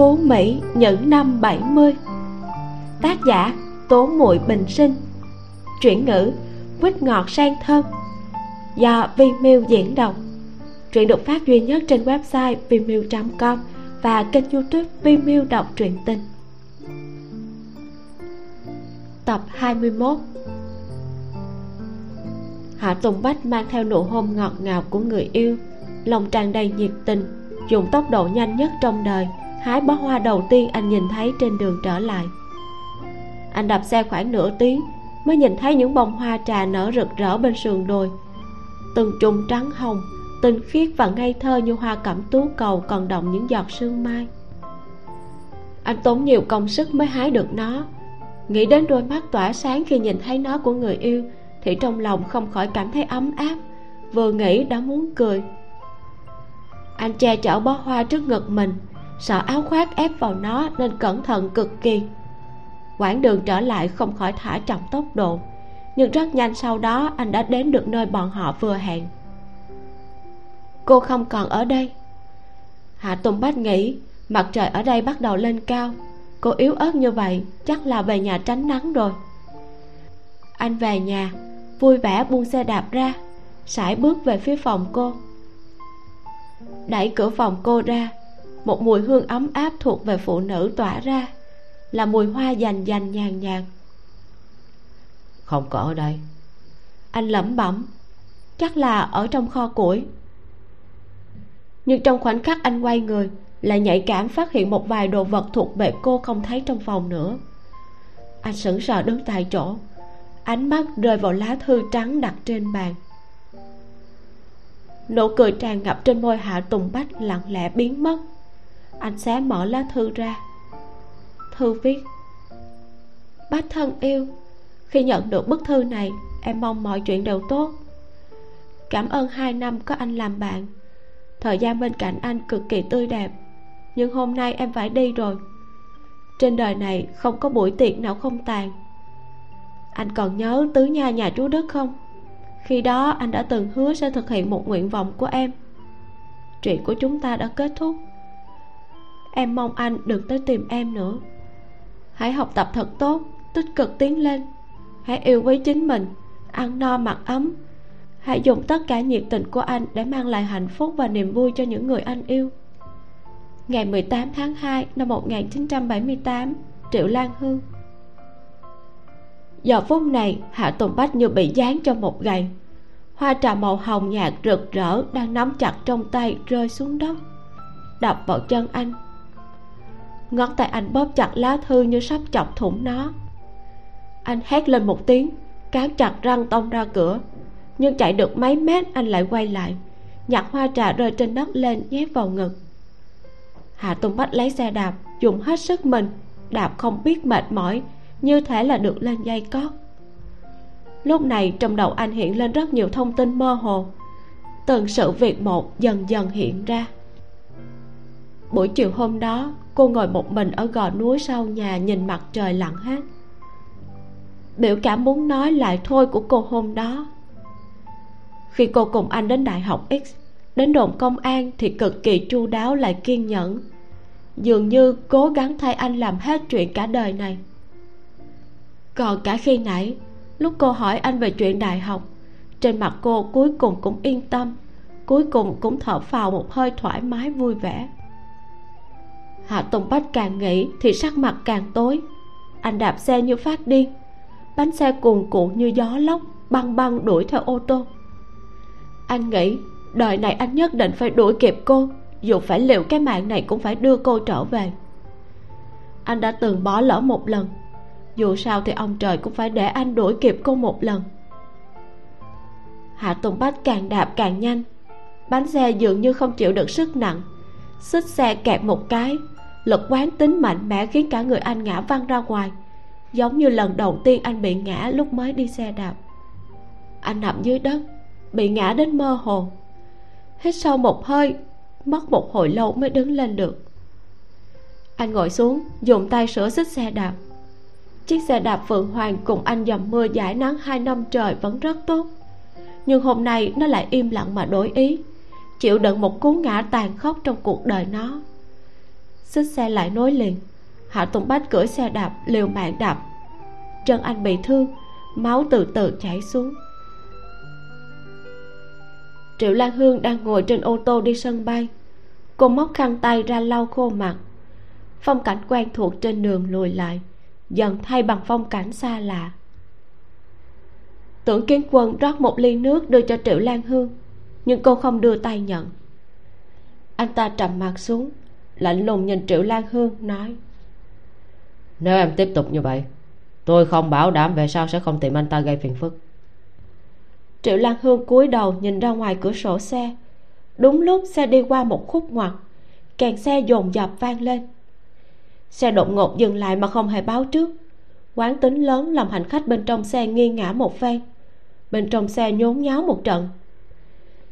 Phú Mỹ những năm 70 Tác giả Tố Muội Bình Sinh. Chuyển ngữ Quýt ngọt sang thơm. Do Vimeo diễn đọc. Truyện được phát duy nhất trên website vimeo.com Và kênh youtube Vimeo đọc truyện tình. Tập 21 Hạ Tùng Bách mang theo nụ hôn ngọt ngào của người yêu, Lòng tràn đầy nhiệt tình, Dùng tốc độ nhanh nhất trong đời. Hái bó hoa đầu tiên anh nhìn thấy trên đường trở lại. Anh đạp xe khoảng nửa tiếng Mới nhìn thấy những bông hoa trà nở rực rỡ bên sườn đồi. Từng chùm trắng hồng, Tinh khiết và ngây thơ như hoa cẩm tú cầu Còn động những giọt sương mai. Anh tốn nhiều công sức mới hái được nó. Nghĩ đến đôi mắt tỏa sáng khi nhìn thấy nó của người yêu Thì trong lòng không khỏi cảm thấy ấm áp, Vừa nghĩ đã muốn cười. Anh che chở bó hoa trước ngực mình Sợ áo khoác ép vào nó nên cẩn thận cực kỳ. Quãng đường trở lại không khỏi thả chậm tốc độ, nhưng rất nhanh sau đó anh đã đến được nơi bọn họ vừa hẹn. Cô không còn ở đây. Hạ tùng bách nghĩ, mặt trời ở đây bắt đầu lên cao. Cô yếu ớt như vậy, chắc là về nhà tránh nắng rồi. Anh về nhà, vui vẻ buông xe đạp ra, sải bước về phía phòng cô. Đẩy cửa phòng cô ra một mùi hương ấm áp thuộc về phụ nữ tỏa ra là mùi hoa dành dành nhàn nhạt. Không có ở đây. Anh lẩm bẩm chắc là ở trong kho củi. Nhưng trong khoảnh khắc anh quay người lại nhạy cảm phát hiện một vài đồ vật thuộc về cô không thấy trong phòng nữa. Anh sững sờ đứng tại chỗ ánh mắt rơi vào lá thư trắng đặt trên bàn. Nụ cười tràn ngập trên môi hạ tùng bách lặng lẽ biến mất anh xé mở lá thư ra. Thư viết, bác thân yêu, khi nhận được bức thư này, em mong mọi chuyện đều tốt. Cảm ơn hai năm có anh làm bạn. Thời gian bên cạnh anh cực kỳ tươi đẹp, nhưng hôm nay em phải đi rồi. Trên đời này không có buổi tiệc nào không tàn. Anh còn nhớ tứ nha nhà chú đức không? Khi đó anh đã từng hứa sẽ thực hiện một nguyện vọng của em. Chuyện của chúng ta đã kết thúc em mong anh đừng tới tìm em nữa. Hãy học tập thật tốt, tích cực tiến lên. Hãy yêu quý chính mình, ăn no mặc ấm. Hãy dùng tất cả nhiệt tình của anh để mang lại hạnh phúc và niềm vui cho những người anh yêu. Ngày 18 tháng 2 năm 1978 Triệu Lan Hương. Giờ phút này, Hạ Tùng Bách như bị dán cho một gậy Hoa trà màu hồng nhạt rực rỡ Đang nắm chặt trong tay rơi xuống đất. Đập vào chân anh ngón tay anh bóp chặt lá thư như sắp chọc thủng nó. Anh hét lên một tiếng cán chặt răng tông ra cửa. Nhưng chạy được mấy mét, anh lại quay lại. Nhặt hoa trà rơi trên đất lên, nhét vào ngực. Hạ tùng bách lấy xe đạp, dùng hết sức mình. Đạp không biết mệt mỏi, như thể là được lên dây cót. Lúc này, trong đầu anh hiện lên rất nhiều thông tin mơ hồ. Từng sự việc một dần dần hiện ra buổi chiều hôm đó, cô ngồi một mình ở gò núi sau nhà nhìn mặt trời lặn hết. Biểu cảm muốn nói lại thôi của cô hôm đó. Khi cô cùng anh đến đại học x, đến đồn công an thì cực kỳ chu đáo lại kiên nhẫn. Dường như cố gắng thay anh làm hết chuyện cả đời này. Còn cả khi nãy, lúc cô hỏi anh về chuyện đại học, trên mặt cô cuối cùng cũng yên tâm, cuối cùng cũng thở phào một hơi thoải mái vui vẻ hạ tùng bách càng nghĩ thì sắc mặt càng tối. Anh đạp xe như phát điên. Bánh xe cuồn cuộn như gió lốc, băng băng đuổi theo ô tô. Anh nghĩ, đời này anh nhất định phải đuổi kịp cô, dù phải liệu cái mạng này cũng phải đưa cô trở về. Anh đã từng bỏ lỡ một lần, dù sao thì ông trời cũng phải để anh đuổi kịp cô một lần. Hạ tùng bách càng đạp càng nhanh. Bánh xe dường như không chịu được sức nặng, xích xe kẹt một cái lực quán tính mạnh mẽ khiến cả người anh ngã văng ra ngoài, giống như lần đầu tiên anh bị ngã lúc mới đi xe đạp. Anh nằm dưới đất, bị ngã đến mơ hồ. Hít sâu một hơi, mất một hồi lâu mới đứng lên được. Anh ngồi xuống, dùng tay sửa xích xe đạp. Chiếc xe đạp phượng hoàng cùng anh dầm mưa giải nắng hai năm trời vẫn rất tốt. Nhưng hôm nay nó lại im lặng mà đổi ý, chịu đựng một cú ngã tàn khốc trong cuộc đời nó xích xe lại nối liền. Hạ tùng bách cưỡi xe đạp, liều mạng đạp. Chân anh bị thương, máu từ từ chảy xuống. Triệu lan hương đang ngồi trên ô tô đi sân bay. Cô móc khăn tay ra lau khô mặt. Phong cảnh quen thuộc trên đường lùi lại, dần thay bằng phong cảnh xa lạ. Tưởng kiến quân rót một ly nước đưa cho triệu lan hương, nhưng cô không đưa tay nhận. Anh ta trầm mặt xuống lạnh lùng nhìn triệu lan hương, nói. Nếu em tiếp tục như vậy, tôi không bảo đảm về sau sẽ không tìm anh ta gây phiền phức. Triệu lan hương cúi đầu nhìn ra ngoài cửa sổ xe. Đúng lúc xe đi qua một khúc ngoặt, kèn xe dồn dập vang lên. Xe đột ngột dừng lại mà không hề báo trước. Quán tính lớn làm hành khách bên trong xe nghiêng ngã một phen. Bên trong xe nhốn nháo một trận.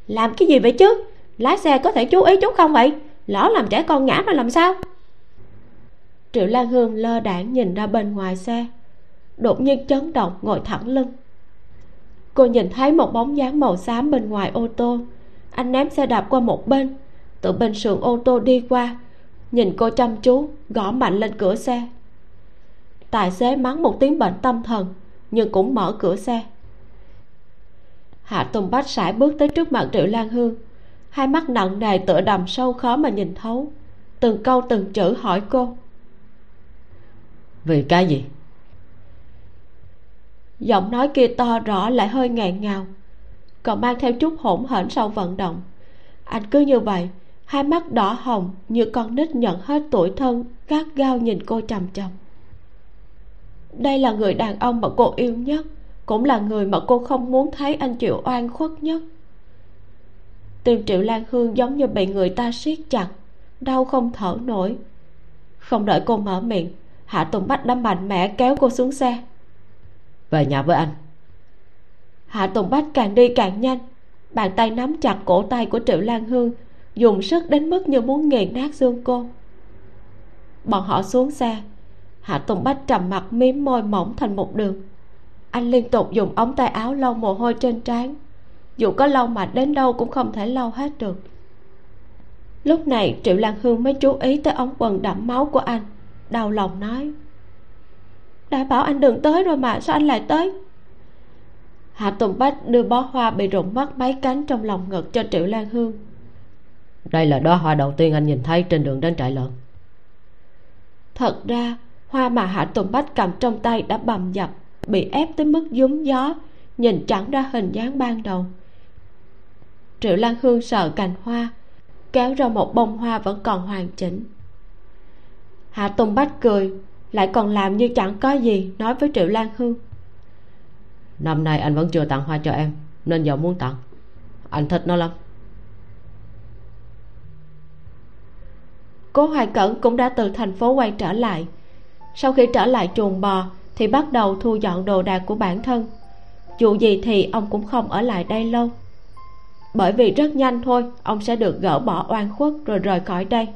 Làm cái gì vậy chứ? Lái xe có thể chú ý chút không vậy? Lỡ làm trẻ con ngã mà làm sao? Triệu lan hương lơ đãng nhìn ra bên ngoài xe. Đột nhiên chấn động, ngồi thẳng lưng. Cô nhìn thấy một bóng dáng màu xám bên ngoài ô tô. Anh ném xe đạp qua một bên. Từ bên sườn ô tô đi qua. Nhìn cô chăm chú, gõ mạnh lên cửa xe. Tài xế mắng một tiếng bệnh tâm thần, nhưng cũng mở cửa xe. Hạ tùng bách sải bước tới trước mặt triệu lan hương hai mắt nặng nề tựa đầm sâu khó mà nhìn thấu. Từng câu từng chữ hỏi cô. Vì cái gì? Giọng nói kia to rõ lại hơi ngẹn ngào còn mang theo chút hỗn hển sau vận động. Anh cứ như vậy hai mắt đỏ hồng như con nít nhận hết tuổi thân gắt gao nhìn cô trầm trầm. Đây là người đàn ông mà cô yêu nhất cũng là người mà cô không muốn thấy anh chịu oan khuất nhất tim triệu lan hương giống như bị người ta siết chặt đau không thở nổi. Không đợi cô mở miệng hạ tùng bách đã mạnh mẽ kéo cô xuống xe. Về nhà với anh. Hạ tùng bách càng đi càng nhanh bàn tay nắm chặt cổ tay của triệu lan hương dùng sức đến mức như muốn nghiền nát xương cô. Bọn họ xuống xe hạ tùng bách trầm mặt miếm môi mỏng thành một đường. Anh liên tục dùng ống tay áo lau mồ hôi trên trán dù có lau mạnh đến đâu cũng không thể lau hết được. Lúc này triệu lan hương mới chú ý tới ống quần đẫm máu của anh đau lòng nói. Đã bảo anh đừng tới rồi mà sao anh lại tới? Hạ tùng bách đưa bó hoa bị rụng mất mấy cánh trong lòng ngực cho triệu lan hương. Đây là đóa hoa đầu tiên anh nhìn thấy trên đường đến trại lợn. Thật ra hoa mà hạ tùng bách cầm trong tay đã bầm dập bị ép tới mức dúm gió nhìn chẳng ra hình dáng ban đầu triệu lan hương sợ cành hoa kéo ra một bông hoa vẫn còn hoàn chỉnh. Hạ tùng bách cười lại còn làm như chẳng có gì nói với triệu lan hương. Năm nay anh vẫn chưa tặng hoa cho em nên giờ muốn tặng. Anh thích nó lắm. Cố hoài cẩn cũng đã từ thành phố quay trở lại. Sau khi trở lại chuồng bò thì bắt đầu thu dọn đồ đạc của bản thân. Dù gì thì ông cũng không ở lại đây lâu bởi vì rất nhanh thôi, ông sẽ được gỡ bỏ oan khuất rồi rời khỏi đây.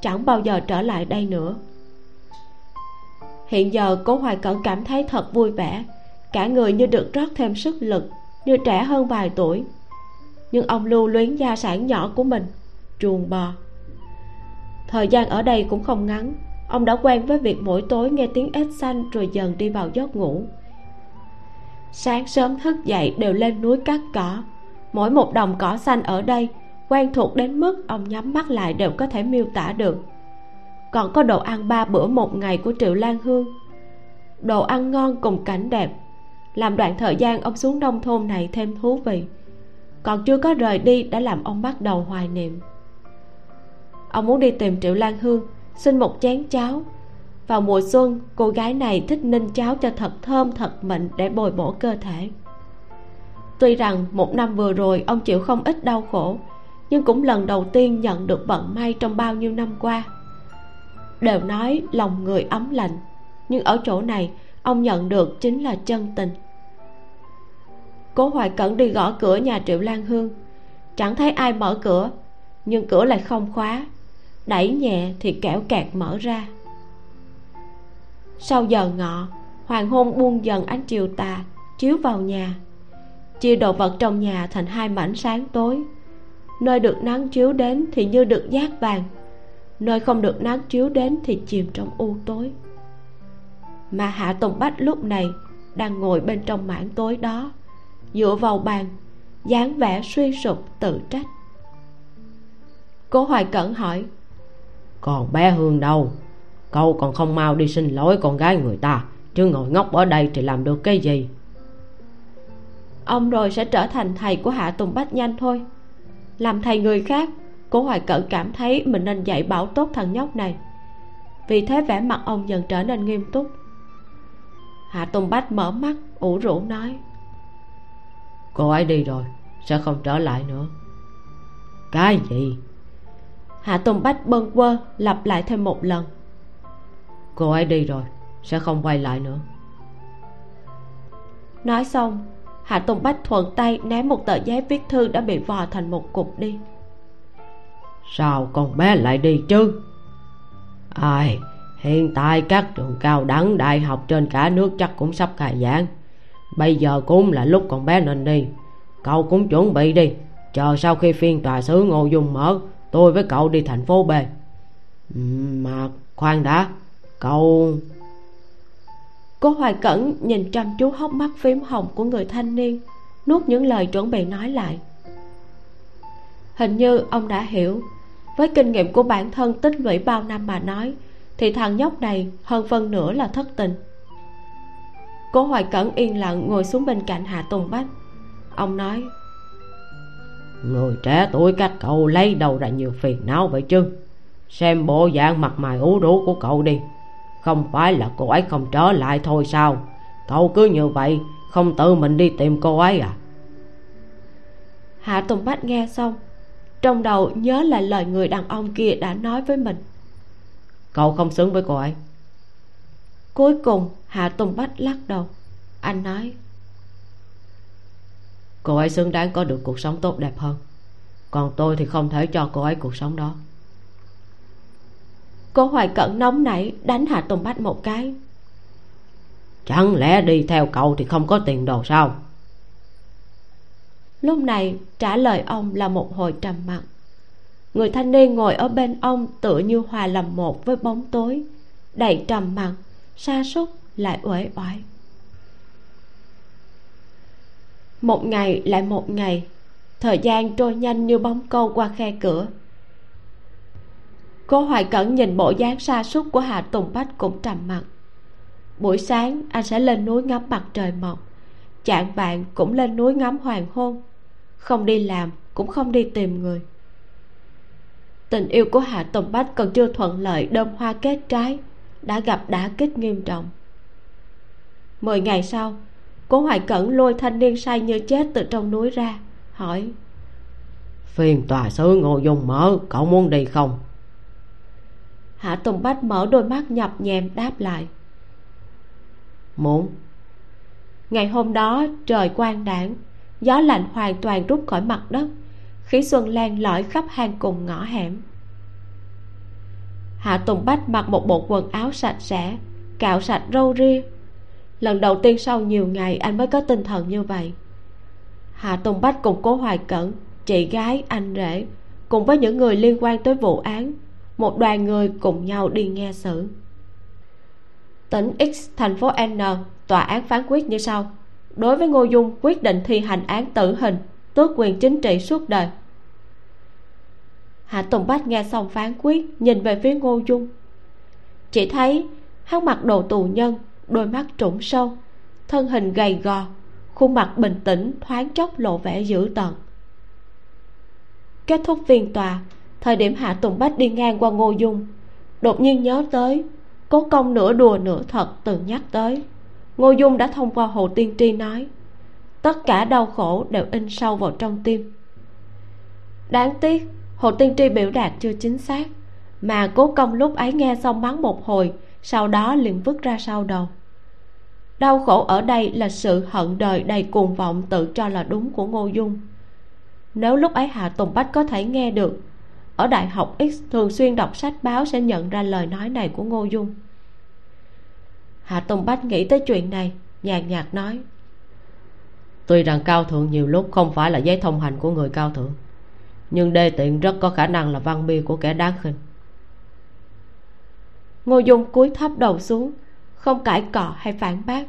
Chẳng bao giờ trở lại đây nữa. Hiện giờ, cố hoài cẩn cảm thấy thật vui vẻ. Cả người như được rót thêm sức lực, như trẻ hơn vài tuổi. Nhưng ông lưu luyến gia sản nhỏ của mình chuồng bò. Thời gian ở đây cũng không ngắn. Ông đã quen với việc mỗi tối nghe tiếng ếch xanh rồi dần đi vào giấc ngủ. Sáng sớm thức dậy đều lên núi cắt cỏ mỗi một đồng cỏ xanh ở đây quen thuộc đến mức ông nhắm mắt lại đều có thể miêu tả được. Còn có đồ ăn ba bữa một ngày của triệu lan hương. Đồ ăn ngon cùng cảnh đẹp, làm đoạn thời gian ông xuống nông thôn này thêm thú vị. Còn chưa có rời đi đã làm ông bắt đầu hoài niệm. Ông muốn đi tìm triệu lan hương, xin một chén cháo. Vào mùa xuân, cô gái này thích ninh cháo cho thật thơm, thật mịn để bồi bổ cơ thể tuy rằng một năm vừa rồi ông chịu không ít đau khổ, nhưng cũng lần đầu tiên nhận được vận may trong bao nhiêu năm qua. Đều nói lòng người ấm lạnh, nhưng ở chỗ này, ông nhận được chính là chân tình. Cố hoài cẩn đi gõ cửa nhà triệu lan hương. Chẳng thấy ai mở cửa, nhưng cửa lại không khóa. Đẩy nhẹ thì kẻo kẹt mở ra. Sau giờ ngọ, hoàng hôn buông dần ánh chiều tà, chiếu vào nhà chia đồ vật trong nhà thành hai mảnh sáng tối. Nơi được nắng chiếu đến thì như được giác vàng, nơi không được nắng chiếu đến thì chìm trong u tối. Mà hạ tùng bách lúc này đang ngồi bên trong mảng tối đó, dựa vào bàn, dáng vẻ suy sụp tự trách. Cố hoài cẩn hỏi, còn bé hương đâu? Cậu còn không mau đi xin lỗi con gái người ta, chứ ngồi ngốc ở đây thì làm được cái gì? Ông rồi sẽ trở thành thầy của hạ tùng bách nhanh thôi. Làm thầy người khác cố hoài cẩn cảm thấy mình nên dạy bảo tốt thằng nhóc này. Vì thế vẻ mặt ông dần trở nên nghiêm túc. Hạ tùng bách mở mắt ủ rũ nói cô ấy đi rồi sẽ không trở lại nữa. Cái gì? Hạ tùng bách bâng quơ lặp lại thêm một lần. Cô ấy đi rồi sẽ không quay lại nữa. Nói xong hạ tùng bách thuận tay ném một tờ giấy viết thư đã bị vò thành một cục đi. Sao con bé lại đi chứ? Ai, hiện tại các trường cao đẳng đại học trên cả nước chắc cũng sắp khai giảng. Bây giờ cũng là lúc con bé nên đi. Cậu cũng chuẩn bị đi. Chờ sau khi phiên tòa xứ ngô dung mở, tôi với cậu đi thành phố b. Mà khoan đã, cậu cô hoài cẩn nhìn chăm chú hốc mắt phím hồng của người thanh niên, nuốt những lời chuẩn bị nói lại. Hình như ông đã hiểu, với kinh nghiệm của bản thân tích lũy bao năm mà nói, thì thằng nhóc này hơn phân nửa là thất tình. Cố hoài cẩn yên lặng ngồi xuống bên cạnh hạ tùng bách. Ông nói, người trẻ tuổi các cậu lấy đầu ra nhiều phiền não vậy chứ? Xem bộ dạng mặt mày ú rũ của cậu đi không phải là cô ấy không trở lại thôi sao? Cậu cứ như vậy không tự mình đi tìm cô ấy à? Hạ tùng bách nghe xong trong đầu nhớ lại lời người đàn ông kia đã nói với mình. Cậu không xứng với cô ấy. Cuối cùng hạ tùng bách lắc đầu. Anh nói cô ấy xứng đáng có được cuộc sống tốt đẹp hơn. Còn tôi thì không thể cho cô ấy cuộc sống đó cô hoài cận nóng nảy đánh hạ tùng bách một cái. Chẳng lẽ đi theo cậu thì không có tiền đồ sao? Lúc này trả lời ông là một hồi trầm mặc. Người thanh niên ngồi ở bên ông tựa như hòa làm một với bóng tối đầy trầm mặc sa sút lại uể oải. Một ngày lại một ngày thời gian trôi nhanh như bóng câu qua khe cửa cố hoài cẩn nhìn bộ dáng sa sút của hạ tùng bách cũng trầm mặc. Buổi sáng, anh sẽ lên núi ngắm mặt trời mọc. Chạng bạn cũng lên núi ngắm hoàng hôn. Không đi làm, cũng không đi tìm người. Tình yêu của hạ tùng bách còn chưa thuận lợi đơm hoa kết trái, đã gặp đả kích nghiêm trọng. Mười ngày sau cố hoài cẩn lôi thanh niên say như chết từ trong núi ra, hỏi phiên tòa sứ ngô dung mở, cậu muốn đi không? Hạ tùng bách mở đôi mắt nhập nhèm đáp lại. Muốn. Ngày hôm đó trời quang đảng gió lạnh hoàn toàn rút khỏi mặt đất khí xuân len lỏi khắp hang cùng ngõ hẻm. Hạ tùng bách mặc một bộ quần áo sạch sẽ cạo sạch râu ria. Lần đầu tiên sau nhiều ngày anh mới có tinh thần như vậy. Hạ tùng bách cùng cố hoài cẩn chị gái anh rể cùng với những người liên quan tới vụ án một đoàn người cùng nhau đi nghe xử tỉnh x, thành phố n, tòa án phán quyết như sau. Đối với ngô dung, quyết định thi hành án tử hình, tước quyền chính trị suốt đời. Hạ tùng bách nghe xong phán quyết, nhìn về phía ngô dung. Chỉ thấy hắn mặc đồ tù nhân, đôi mắt trũng sâu, thân hình gầy gò, khuôn mặt bình tĩnh, thoáng chốc lộ vẻ dữ tợn. Kết thúc phiên tòa thời điểm hạ tùng bách đi ngang qua ngô dung, đột nhiên nhớ tới cố công nửa đùa nửa thật từng nhắc tới. Ngô dung đã thông qua hồ tiên tri nói, tất cả đau khổ đều in sâu vào trong tim. Đáng tiếc, hồ tiên tri biểu đạt chưa chính xác, mà cố công lúc ấy nghe xong mắng một hồi, sau đó liền vứt ra sau đầu. Đau khổ ở đây là sự hận đời đầy cuồng vọng tự cho là đúng của ngô dung. Nếu lúc ấy hạ tùng bách có thể nghe được ở đại học x, thường xuyên đọc sách báo sẽ nhận ra lời nói này của ngô dung. Hạ tùng bách nghĩ tới chuyện này, nhàn nhạt nói, tuy rằng cao thượng nhiều lúc không phải là giấy thông hành của người cao thượng, nhưng đê tiện rất có khả năng là văn bia của kẻ đáng khinh. Ngô dung cúi thấp đầu xuống, không cãi cọ hay phản bác.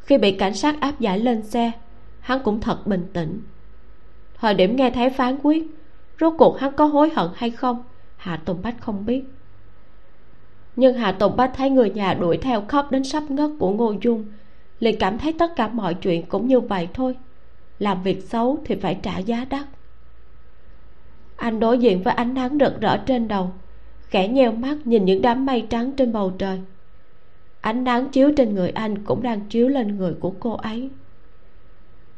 Khi bị cảnh sát áp giải lên xe, hắn cũng thật bình tĩnh. Thời điểm nghe thấy phán quyết rốt cuộc hắn có hối hận hay không? Hạ tùng bách không biết. Nhưng hạ tùng bách thấy người nhà đuổi theo khóc đến sắp ngất của ngô dung, liền cảm thấy tất cả mọi chuyện cũng như vậy thôi. Làm việc xấu thì phải trả giá đắt. Anh đối diện với ánh nắng rực rỡ trên đầu, khẽ nheo mắt nhìn những đám mây trắng trên bầu trời. Ánh nắng chiếu trên người anh cũng đang chiếu lên người của cô ấy.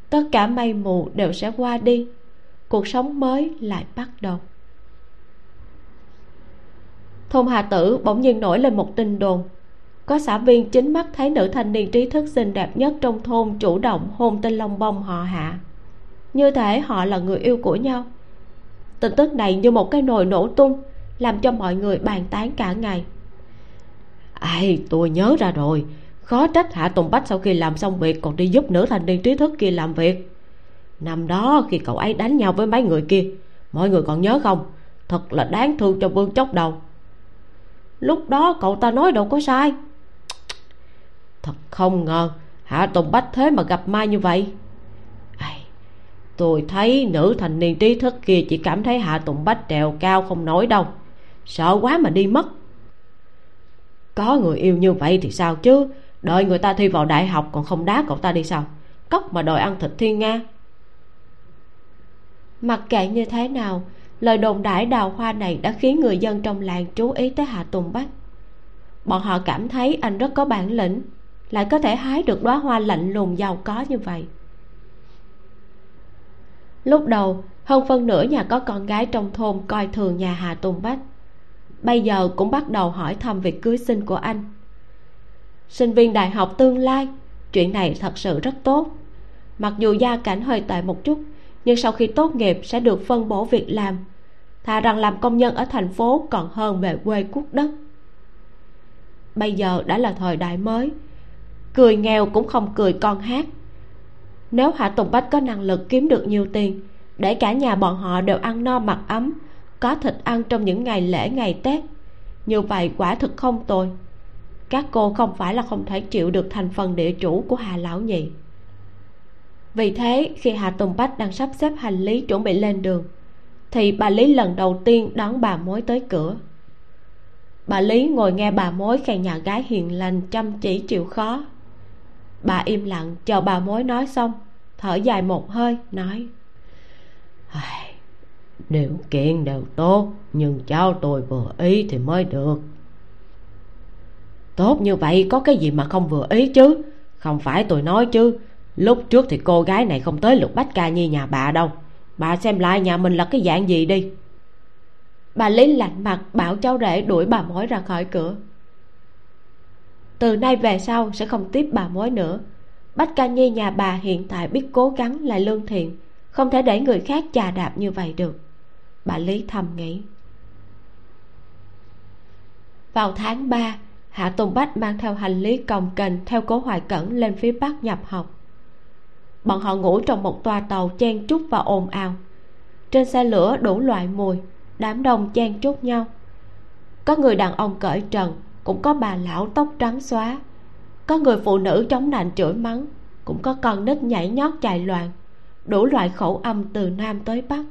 Tất cả mây mù đều sẽ qua đi cuộc sống mới lại bắt đầu. Thôn hà tử bỗng nhiên nổi lên một tin đồn. Có xã viên chính mắt thấy nữ thanh niên trí thức xinh đẹp nhất trong thôn chủ động hôn tên long bông họ hạ. Như thể họ là người yêu của nhau. Tin tức này như một cái nồi nổ tung, làm cho mọi người bàn tán cả ngày. Ai tôi nhớ ra rồi. Khó trách hạ tùng bách sau khi làm xong việc còn đi giúp nữ thanh niên trí thức kia làm việc năm đó khi cậu ấy đánh nhau với mấy người kia, mọi người còn nhớ không? Thật là đáng thương cho vương chốc đầu. Lúc đó cậu ta nói đâu có sai. Thật không ngờ, hạ tùng bách thế mà gặp mai như vậy. Tôi thấy nữ thành niên trí thức kia chỉ cảm thấy hạ tùng bách trèo cao không nổi đâu. Sợ quá mà đi mất. Có người yêu như vậy thì sao chứ? Đợi người ta thi vào đại học còn không đá cậu ta đi sao? Cốc mà đòi ăn thịt thiên nga mặc kệ như thế nào, lời đồn đãi đào hoa này đã khiến người dân trong làng chú ý tới hạ tùng bách. Bọn họ cảm thấy anh rất có bản lĩnh, lại có thể hái được đóa hoa lạnh lùng giàu có như vậy. Lúc đầu, hơn phân nửa nhà có con gái trong thôn coi thường nhà hà tùng bách. Bây giờ cũng bắt đầu hỏi thăm việc cưới sinh của anh. Sinh viên đại học tương lai, chuyện này thật sự rất tốt. Mặc dù gia cảnh hơi tệ một chút nhưng sau khi tốt nghiệp sẽ được phân bổ việc làm. Thà rằng làm công nhân ở thành phố còn hơn về quê quốc đất. Bây giờ đã là thời đại mới. Cười nghèo cũng không cười con hát. Nếu hạ tùng bách có năng lực kiếm được nhiều tiền, để cả nhà bọn họ đều ăn no mặc ấm, có thịt ăn trong những ngày lễ, ngày tết, như vậy quả thực không tồi. Các cô không phải là không thể chịu được thành phần địa chủ của hà lão nhị vì thế, khi hà tùng bách đang sắp xếp hành lý chuẩn bị lên đường, thì bà lý lần đầu tiên đón bà mối tới cửa. Bà lý ngồi nghe bà mối khen nhà gái hiền lành, chăm chỉ, chịu khó. Bà im lặng, chờ bà mối nói xong, thở dài một hơi, nói điều kiện đều tốt, nhưng cháu tôi vừa ý thì mới được. Tốt như vậy có cái gì mà không vừa ý chứ? Không phải tôi nói chứ lúc trước thì cô gái này không tới lượt bách ca nhi nhà bà đâu. Bà xem lại nhà mình là cái dạng gì đi. Bà lý lạnh mặt bảo cháu rể đuổi bà mối ra khỏi cửa. Từ nay về sau sẽ không tiếp bà mối nữa. Bách ca nhi nhà bà hiện tại biết cố gắng là lương thiện, không thể để người khác chà đạp như vậy được. Bà lý thầm nghĩ. Vào tháng 3 hạ tùng bách mang theo hành lý cồng kềnh theo cố hoài cẩn lên phía bắc nhập học bọn họ ngủ trong một toa tàu chen chúc và ồn ào. Trên xe lửa đủ loại mùi, đám đông chen chúc nhau. Có người đàn ông cởi trần, cũng có bà lão tóc trắng xóa. Có người phụ nữ chống nạnh chửi mắng, cũng có con nít nhảy nhót chạy loạn, đủ loại khẩu âm từ nam tới bắc.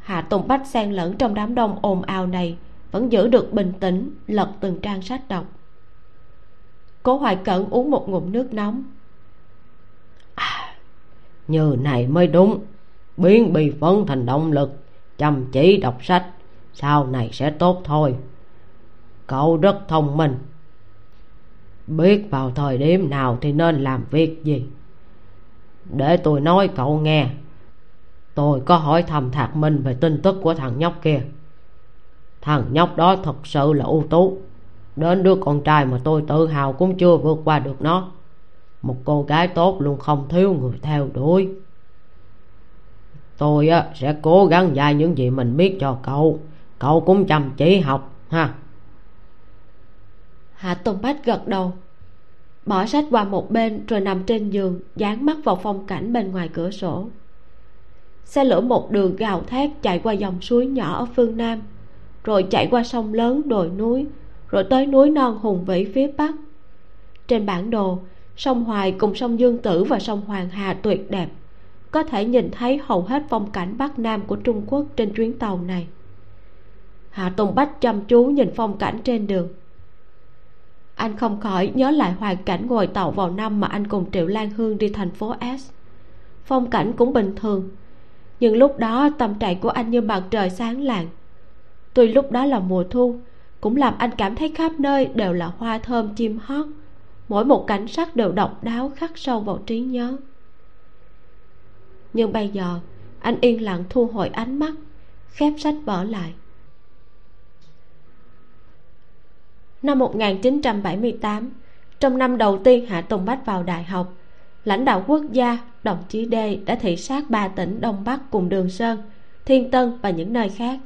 Hạ tùng bách xen lẫn trong đám đông ồn ào này, vẫn giữ được bình tĩnh, lật từng trang sách đọc. Cố hoài cẩn uống một ngụm nước nóng như này mới đúng. Biến bi phấn thành động lực, chăm chỉ đọc sách. Sau này sẽ tốt thôi. Cậu rất thông minh. Biết vào thời điểm nào thì nên làm việc gì? Để tôi nói cậu nghe. Tôi có hỏi thầm thạc minh về tin tức của thằng nhóc kia. Thằng nhóc đó thật sự là ưu tú. Đến đứa con trai mà tôi tự hào cũng chưa vượt qua được nó một cô gái tốt luôn không thiếu người theo đuổi. Tôi á, sẽ cố gắng dạy những gì mình biết cho cậu. Cậu cũng chăm chỉ học, ha? Hạ tùng bách gật đầu. Bỏ sách qua một bên rồi nằm trên giường, dán mắt vào phong cảnh bên ngoài cửa sổ. Xe lửa một đường gào thét chạy qua dòng suối nhỏ ở phương nam, rồi chạy qua sông lớn đồi núi, rồi tới núi non hùng vĩ phía bắc. Trên bản đồ sông hoài cùng sông dương tử và sông hoàng hà tuyệt đẹp. Có thể nhìn thấy hầu hết phong cảnh bắc nam của trung quốc trên chuyến tàu này. Hạ tùng bách chăm chú nhìn phong cảnh trên đường. Anh không khỏi nhớ lại hoàn cảnh ngồi tàu vào năm mà anh cùng triệu lan hương đi thành phố s. Phong cảnh cũng bình thường, nhưng lúc đó tâm trạng của anh như mặt trời sáng lạng. Tuy lúc đó là mùa thu, cũng làm anh cảm thấy khắp nơi đều là hoa thơm chim hót mỗi một cảnh sắc đều độc đáo khắc sâu vào trí nhớ nhưng bây giờ anh yên lặng thu hồi ánh mắt khép sách vở lại năm 1978 trong năm đầu tiên hạ tùng bách vào đại học lãnh đạo quốc gia đồng chí D đã thị sát ba tỉnh Đông Bắc cùng Đường Sơn, Thiên Tân và những nơi khác.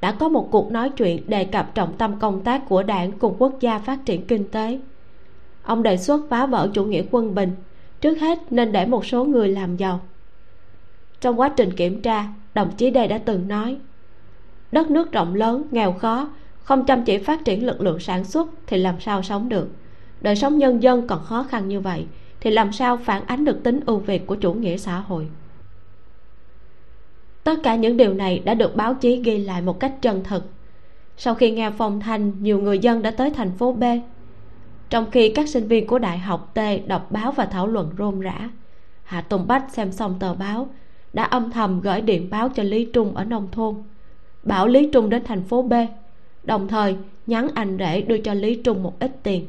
Đã có một cuộc nói chuyện đề cập trọng tâm công tác của đảng cùng quốc gia phát triển kinh tế. Ông đề xuất phá vỡ chủ nghĩa quân bình, trước hết nên để một số người làm giàu. Trong quá trình kiểm tra, đồng chí đây đã từng nói Đất nước rộng lớn, nghèo khó, không chăm chỉ phát triển lực lượng sản xuất thì làm sao sống được. Đời sống nhân dân còn khó khăn như vậy thì làm sao phản ánh được tính ưu việt của chủ nghĩa xã hội tất cả những điều này đã được báo chí ghi lại một cách chân thực sau khi nghe phong thanh nhiều người dân đã tới thành phố b trong khi các sinh viên của đại học t đọc báo và thảo luận rôm rã, hạ tùng bách xem xong tờ báo, đã âm thầm gửi điện báo cho lý trung ở nông thôn, bảo lý trung đến thành phố b, đồng thời nhắn anh rể đưa cho lý trung một ít tiền.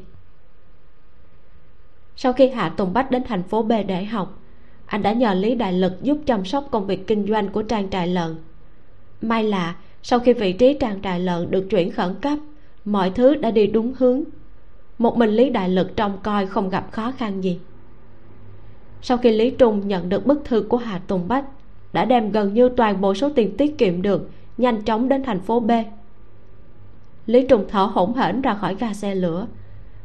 Sau khi hạ tùng bách đến thành phố b để học, anh đã nhờ lý đại lực giúp chăm sóc công việc kinh doanh của trang trại lợn. May là sau khi vị trí trang trại lợn được chuyển khẩn cấp, mọi thứ đã đi đúng hướng một mình lý đại lực trông coi không gặp khó khăn gì. Sau khi lý trung nhận được bức thư của hà tùng bách, đã đem gần như toàn bộ số tiền tiết kiệm được nhanh chóng đến thành phố b. Lý trung thở hổn hển ra khỏi ga xe lửa.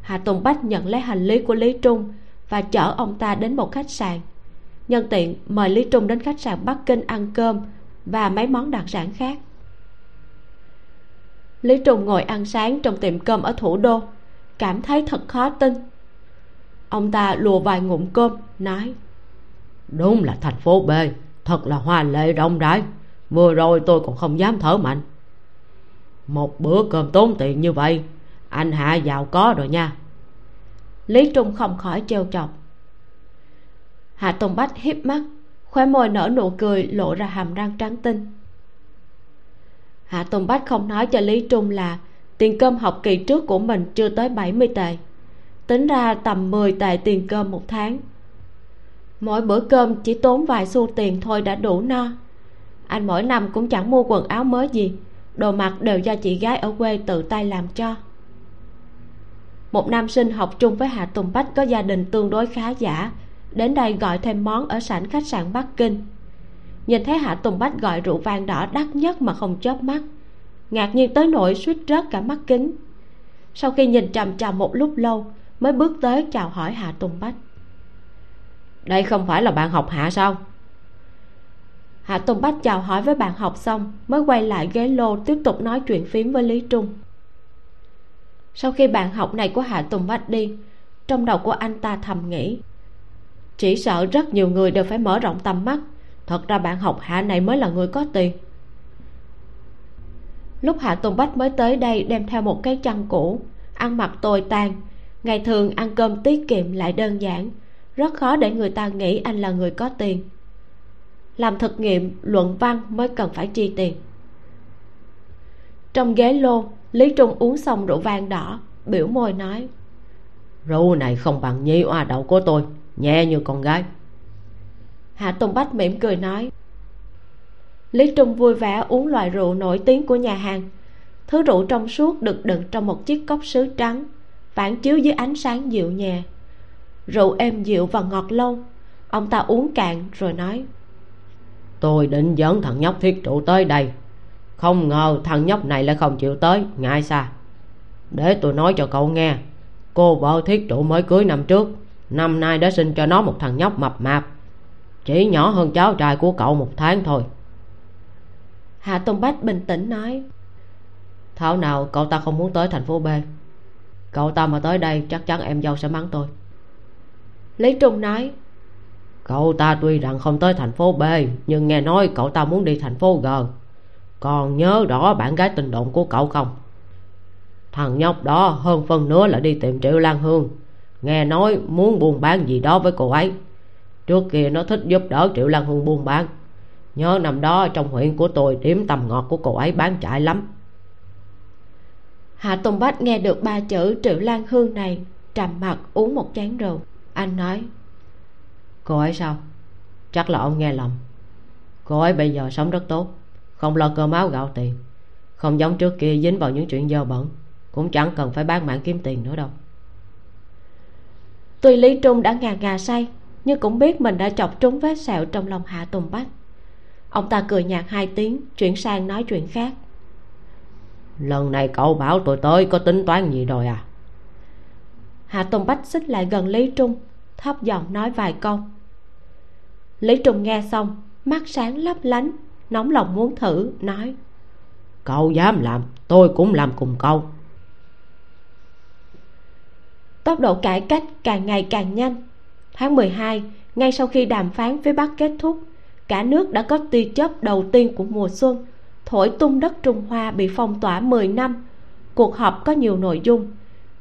Hà tùng bách nhận lấy hành lý của lý trung và chở ông ta đến một khách sạn. Nhân tiện mời lý trung đến khách sạn bắc kinh ăn cơm và mấy món đặc sản khác. Lý trung ngồi ăn sáng trong tiệm cơm ở thủ đô cảm thấy thật khó tin. Ông ta lùa vài ngụm cơm, nói, đúng là thành phố b, thật là hoa lệ đông đái vừa rồi tôi còn không dám thở mạnh. Một bữa cơm tốn tiền như vậy, anh hạ giàu có rồi nha. Lý trung không khỏi trêu chọc. Hạ tùng bách hiếp mắt, khóe môi nở nụ cười, lộ ra hàm răng trắng tinh. Hạ tùng bách không nói cho lý trung là tiền cơm học kỳ trước của mình chưa tới 70 tệ. Tính ra tầm 10 tệ tiền cơm một tháng. Mỗi bữa cơm chỉ tốn vài xu tiền thôi đã đủ no. Anh mỗi năm cũng chẳng mua quần áo mới gì. Đồ mặc đều do chị gái ở quê tự tay làm cho. Một nam sinh học chung với hạ tùng bách có gia đình tương đối khá giả. Đến đây gọi thêm món ở sảnh khách sạn bắc kinh. Nhìn thấy hạ tùng bách gọi rượu vang đỏ đắt nhất mà không chớp mắt ngạc nhiên tới nỗi suýt rớt cả mắt kính. Sau khi nhìn trầm trầm một lúc lâu, mới bước tới chào hỏi hạ tùng bách. Đây không phải là bạn học hạ sao? Hạ tùng bách chào hỏi với bạn học xong, mới quay lại ghế lô tiếp tục nói chuyện phím với lý trung. Sau khi bạn học này của hạ tùng bách đi, trong đầu của anh ta thầm nghĩ, chỉ sợ rất nhiều người đều phải mở rộng tầm mắt. Thật ra bạn học hạ này mới là người có tiền lúc hạ tùng bách mới tới đây đem theo một cái chăn cũ. Ăn mặc tồi tàn. Ngày thường ăn cơm tiết kiệm lại đơn giản. Rất khó để người ta nghĩ anh là người có tiền. Làm thực nghiệm luận văn mới cần phải chi tiền. Trong ghế lô lý trung uống xong rượu vang đỏ biểu môi nói rượu này không bằng nhi oa đậu của tôi nhẹ như con gái. Hạ tùng bách mỉm cười nói lý trung vui vẻ uống loại rượu nổi tiếng của nhà hàng. Thứ rượu trong suốt được đựng trong một chiếc cốc sứ trắng, phản chiếu dưới ánh sáng dịu nhẹ. Rượu êm dịu và ngọt lâu, ông ta uống cạn rồi nói, tôi định dẫn thằng nhóc thiết trụ tới đây. Không ngờ thằng nhóc này lại không chịu tới, ngại xa. Để tôi nói cho cậu nghe, cô vợ thiết trụ mới cưới năm trước, năm nay đã sinh cho nó một thằng nhóc mập mạp. Chỉ nhỏ hơn cháu trai của cậu một tháng thôi hạ tùng bách bình tĩnh nói, thảo nào cậu ta không muốn tới thành phố b? Cậu ta mà tới đây chắc chắn em dâu sẽ mắng tôi. Lý trung nói, cậu ta tuy rằng không tới thành phố b, nhưng nghe nói cậu ta muốn đi thành phố g. Còn nhớ rõ bạn gái tình động của cậu không? Thằng nhóc đó hơn phân nửa là đi tìm triệu lan hương. Nghe nói muốn buôn bán gì đó với cô ấy. Trước kia nó thích giúp đỡ triệu lan hương buôn bán nhớ năm đó trong huyện của tôi điểm tầm ngọt của cô ấy bán chạy lắm. Hạ tùng bách nghe được ba chữ triệu lan hương này trầm mặt uống một chén rượu. Anh nói cô ấy sao? Chắc là ông nghe lầm. Cô ấy bây giờ sống rất tốt không lo cơm áo gạo tiền không giống trước kia dính vào những chuyện dơ bẩn cũng chẳng cần phải bán mạng kiếm tiền nữa đâu. Tuy lý trung đã ngà ngà say nhưng cũng biết mình đã chọc trúng vết sẹo trong lòng hạ tùng bách ông ta cười nhạt hai tiếng chuyển sang nói chuyện khác. Lần này cậu bảo tôi tới có tính toán gì rồi à? Hạ tùng bách xích lại gần lý trung thấp giọng nói vài câu. Lý trung nghe xong mắt sáng lấp lánh nóng lòng muốn thử nói. Cậu dám làm tôi cũng làm cùng cậu. Tốc độ cải cách càng ngày càng nhanh. Tháng 12 ngay sau khi đàm phán phía bắc kết thúc cả nước đã có tia chớp đầu tiên của mùa xuân. Thổi tung đất trung hoa bị phong tỏa 10 năm. Cuộc họp có nhiều nội dung.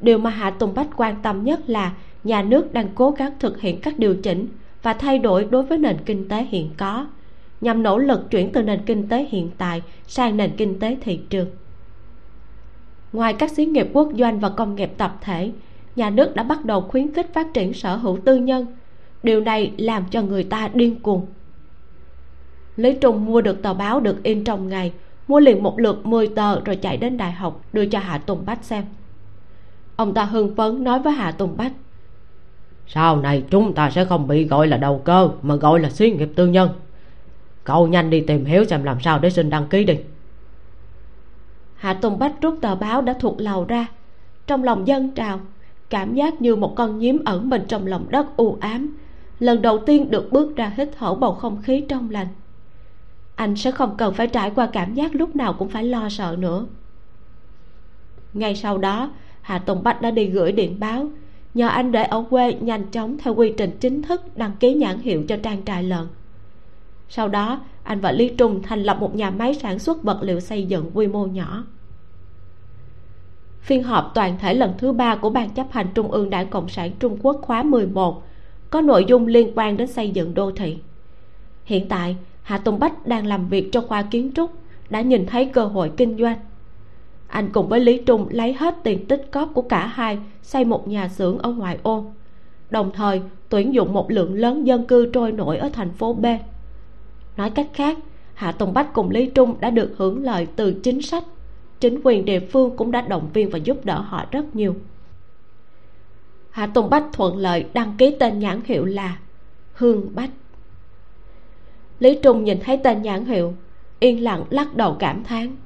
Điều mà hạ tùng bách quan tâm nhất là nhà nước đang cố gắng thực hiện các điều chỉnh và thay đổi đối với nền kinh tế hiện có, nhằm nỗ lực chuyển từ nền kinh tế hiện tại sang nền kinh tế thị trường. Ngoài các xí nghiệp quốc doanh và công nghiệp tập thể, nhà nước đã bắt đầu khuyến khích phát triển sở hữu tư nhân. Điều này làm cho người ta điên cuồng lý trung mua được tờ báo được in trong ngày mua liền một lượt 10 tờ rồi chạy đến đại học đưa cho hạ tùng bách xem. Ông ta hưng phấn nói với hạ tùng bách sau này chúng ta sẽ không bị gọi là đầu cơ mà gọi là xí nghiệp tư nhân. Cậu nhanh đi tìm hiểu xem làm sao để xin đăng ký đi. Hạ tùng bách rút tờ báo đã thuộc lầu ra. Trong lòng dân trào cảm giác như một con nhím ẩn mình trong lòng đất u ám lần đầu tiên được bước ra hít thở bầu không khí trong lành anh sẽ không cần phải trải qua cảm giác lúc nào cũng phải lo sợ nữa. Ngay sau đó, hà tùng bách đã đi gửi điện báo. Nhờ anh để ở quê nhanh chóng theo quy trình chính thức đăng ký nhãn hiệu cho trang trại lợn. Sau đó, anh và lý trung thành lập một nhà máy sản xuất vật liệu xây dựng quy mô nhỏ. Phiên họp toàn thể lần thứ ba của ban chấp hành trung ương đảng cộng sản trung quốc khóa 11 có nội dung liên quan đến xây dựng đô thị. Hiện tại hạ tùng bách đang làm việc cho khoa kiến trúc, đã nhìn thấy cơ hội kinh doanh. Anh cùng với lý trung lấy hết tiền tích cóp của cả hai xây một nhà xưởng ở ngoại ô. Đồng thời, tuyển dụng một lượng lớn dân cư trôi nổi ở thành phố b. Nói cách khác, hạ tùng bách cùng lý trung đã được hưởng lợi từ chính sách. Chính quyền địa phương cũng đã động viên và giúp đỡ họ rất nhiều. Hạ tùng bách thuận lợi đăng ký tên nhãn hiệu là hương bách lý trung nhìn thấy tên nhãn hiệu yên lặng lắc đầu cảm thán.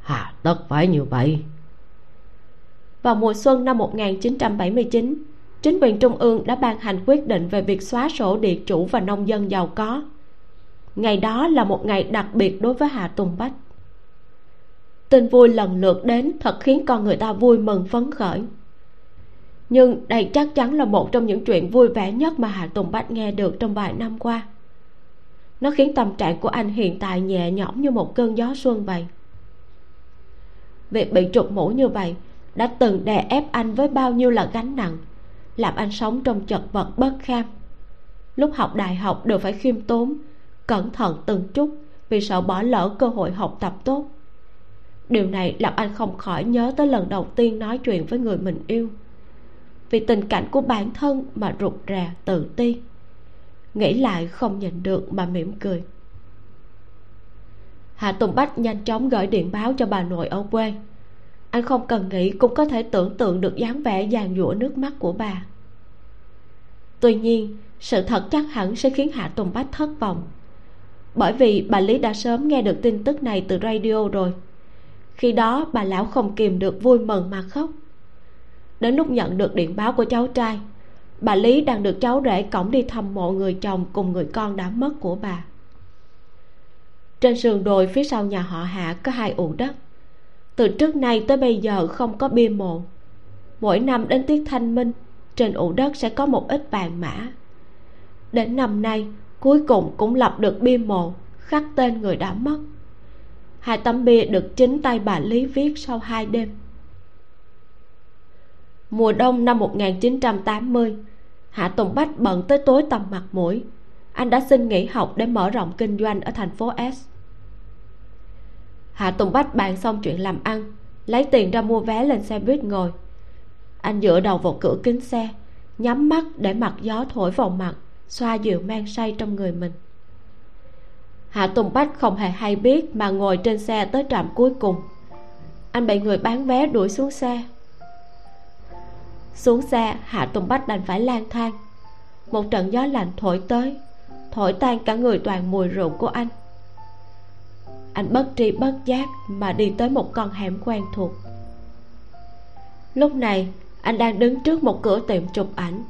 Hà tất phải như vậy. Vào mùa xuân năm 1979 chính quyền trung ương đã ban hành quyết định về việc xóa sổ địa chủ và nông dân giàu có. Ngày đó là một ngày đặc biệt đối với hà tùng bách. Tin vui lần lượt đến thật khiến con người ta vui mừng phấn khởi. Nhưng đây chắc chắn là một trong những chuyện vui vẻ nhất mà hà tùng bách nghe được trong vài năm qua nó khiến tâm trạng của anh hiện tại nhẹ nhõm như một cơn gió xuân vậy. Việc bị trục mũ như vậy đã từng đè ép anh với bao nhiêu là gánh nặng, làm anh sống trong chật vật bất kham. Lúc học đại học đều phải khiêm tốn, cẩn thận từng chút vì sợ bỏ lỡ cơ hội học tập tốt. Điều này làm anh không khỏi nhớ tới lần đầu tiên nói chuyện với người mình yêu. Vì tình cảnh của bản thân mà rụt rè, tự ti nghĩ lại không nhìn được mà mỉm cười. Hạ tùng bách nhanh chóng gửi điện báo cho bà nội ở quê. Anh không cần nghĩ cũng có thể tưởng tượng được dáng vẻ giàn giũa nước mắt của bà. Tuy nhiên, sự thật chắc hẳn sẽ khiến hạ tùng bách thất vọng. Bởi vì bà lý đã sớm nghe được tin tức này từ radio rồi. Khi đó, bà lão không kìm được vui mừng mà khóc. Đến lúc nhận được điện báo của cháu trai bà lý đang được cháu rể cõng đi thăm mộ người chồng cùng người con đã mất của bà. Trên sườn đồi phía sau nhà họ hạ có hai ụ đất. Từ trước nay tới bây giờ không có bia mộ. Mỗi năm đến tiết thanh minh, trên ụ đất sẽ có một ít vàng mã. Đến năm nay, cuối cùng cũng lập được bia mộ, khắc tên người đã mất. Hai tấm bia được chính tay bà lý viết sau hai đêm mùa đông năm 1980 Hạ Tùng Bách bận tới tối tầm mặt mũi. Anh đã xin nghỉ học để mở rộng kinh doanh ở thành phố S. Hạ Tùng Bách bàn xong chuyện làm ăn, Lấy tiền ra mua vé lên xe buýt ngồi. Anh dựa đầu vào cửa kính xe, Nhắm mắt để mặt gió thổi vào mặt, Xoa dịu men say trong người mình. Hạ Tùng Bách không hề hay biết Mà ngồi trên xe tới trạm cuối cùng. Anh bị người bán vé đuổi xuống xe xuống xe, hạ tùng bách đành phải lang thang. Một trận gió lạnh thổi tới, thổi tan cả người toàn mùi rượu của anh. Anh bất tri bất giác mà đi tới một con hẻm quen thuộc. Lúc này, anh đang đứng trước một cửa tiệm chụp ảnh.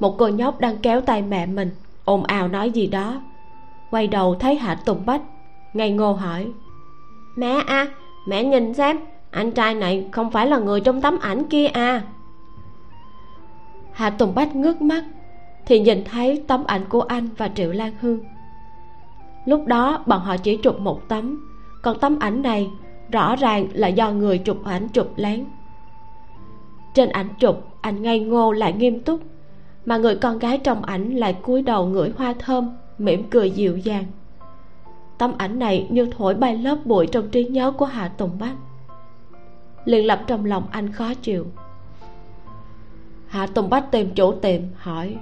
Một cô nhóc đang kéo tay mẹ mình, ồn ào nói gì đó. Quay đầu thấy hạ tùng bách, ngây ngô hỏi. Mẹ à mẹ nhìn xem anh trai này không phải là người trong tấm ảnh kia à? Hạ tùng bách ngước mắt thì nhìn thấy tấm ảnh của anh và triệu lan hương. Lúc đó bọn họ chỉ chụp một tấm, còn tấm ảnh này rõ ràng là do người chụp ảnh chụp lén. Trên ảnh chụp, anh ngây ngô lại nghiêm túc, mà người con gái trong ảnh lại cúi đầu ngửi hoa thơm, mỉm cười dịu dàng. Tấm ảnh này như thổi bay lớp bụi trong trí nhớ của hạ tùng bách liền lập trong lòng anh khó chịu. Hạ tùng bách tìm chủ tiệm hỏi,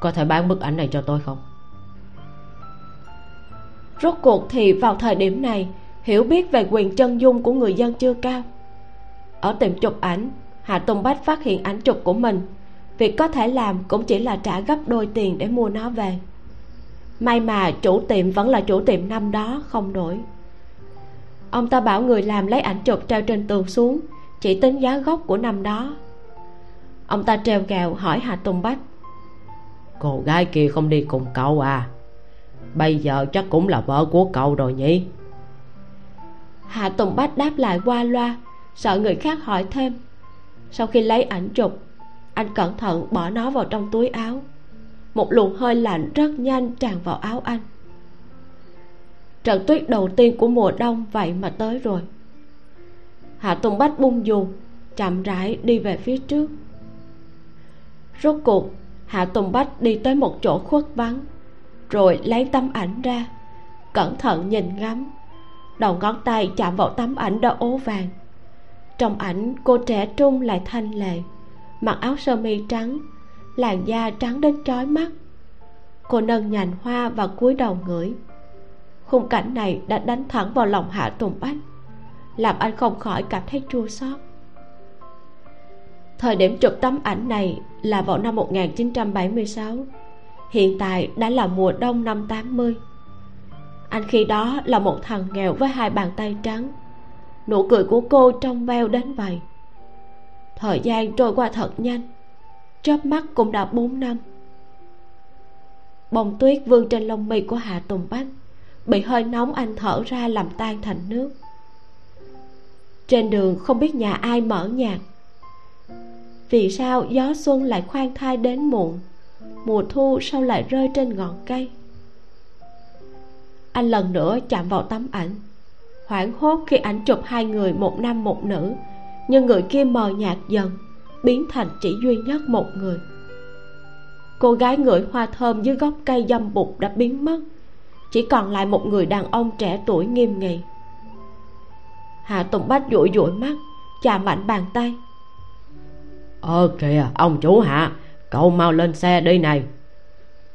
có thể bán bức ảnh này cho tôi không? Rốt cuộc thì vào thời điểm này, hiểu biết về quyền chân dung của người dân chưa cao. Ở tiệm chụp ảnh, hạ tùng bách phát hiện ảnh chụp của mình. Việc có thể làm cũng chỉ là trả gấp đôi tiền để mua nó về. May mà chủ tiệm vẫn là chủ tiệm năm đó, không đổi ông ta bảo người làm lấy ảnh chụp treo trên tường xuống chỉ tính giá gốc của năm đó. Ông ta treo gẹo hỏi hà tùng bách. Cô gái kia không đi cùng cậu à? Bây giờ chắc cũng là vợ của cậu rồi nhỉ? Hạ tùng bách đáp lại qua loa sợ người khác hỏi thêm. Sau khi lấy ảnh chụp anh cẩn thận bỏ nó vào trong túi áo. Một luồng hơi lạnh rất nhanh tràn vào áo anh trận tuyết đầu tiên của mùa đông vậy mà tới rồi. Hạ tùng bách bung dù, chậm rãi đi về phía trước. Rốt cuộc, hạ tùng bách đi tới một chỗ khuất vắng, rồi lấy tấm ảnh ra, cẩn thận nhìn ngắm. Đầu ngón tay chạm vào tấm ảnh đã ố vàng. Trong ảnh, cô trẻ trung lại thanh lệ, mặc áo sơ mi trắng, làn da trắng đến chói mắt. Cô nâng nhành hoa và cúi đầu ngửi khung cảnh này đã đánh thẳng vào lòng hạ tùng anh, làm anh không khỏi cảm thấy chua xót. Thời điểm chụp tấm ảnh này là vào năm 1976 hiện tại đã là mùa đông năm 80 anh khi đó là một thằng nghèo với hai bàn tay trắng. Nụ cười của cô trong veo đến vậy. Thời gian trôi qua thật nhanh. Chớp mắt cũng đã bốn năm. Bông tuyết vương trên lông mi của hạ tùng bách bị hơi nóng anh thở ra làm tan thành nước. Trên đường không biết nhà ai mở nhạc. Vì sao gió xuân lại khoan thai đến muộn, mùa thu sao lại rơi trên ngọn cây? Anh lần nữa chạm vào tấm ảnh, hoảng hốt khi ảnh chụp hai người một nam một nữ, nhưng người kia mờ nhạt dần, biến thành chỉ duy nhất một người. Cô gái ngửi hoa thơm dưới gốc cây dâm bụt đã biến mất chỉ còn lại một người đàn ông trẻ tuổi nghiêm nghị. Hạ tùng bách dụi dụi mắt chạm mạnh bàn tay. Ờ kìa ông chủ hạ cậu mau lên xe đi này.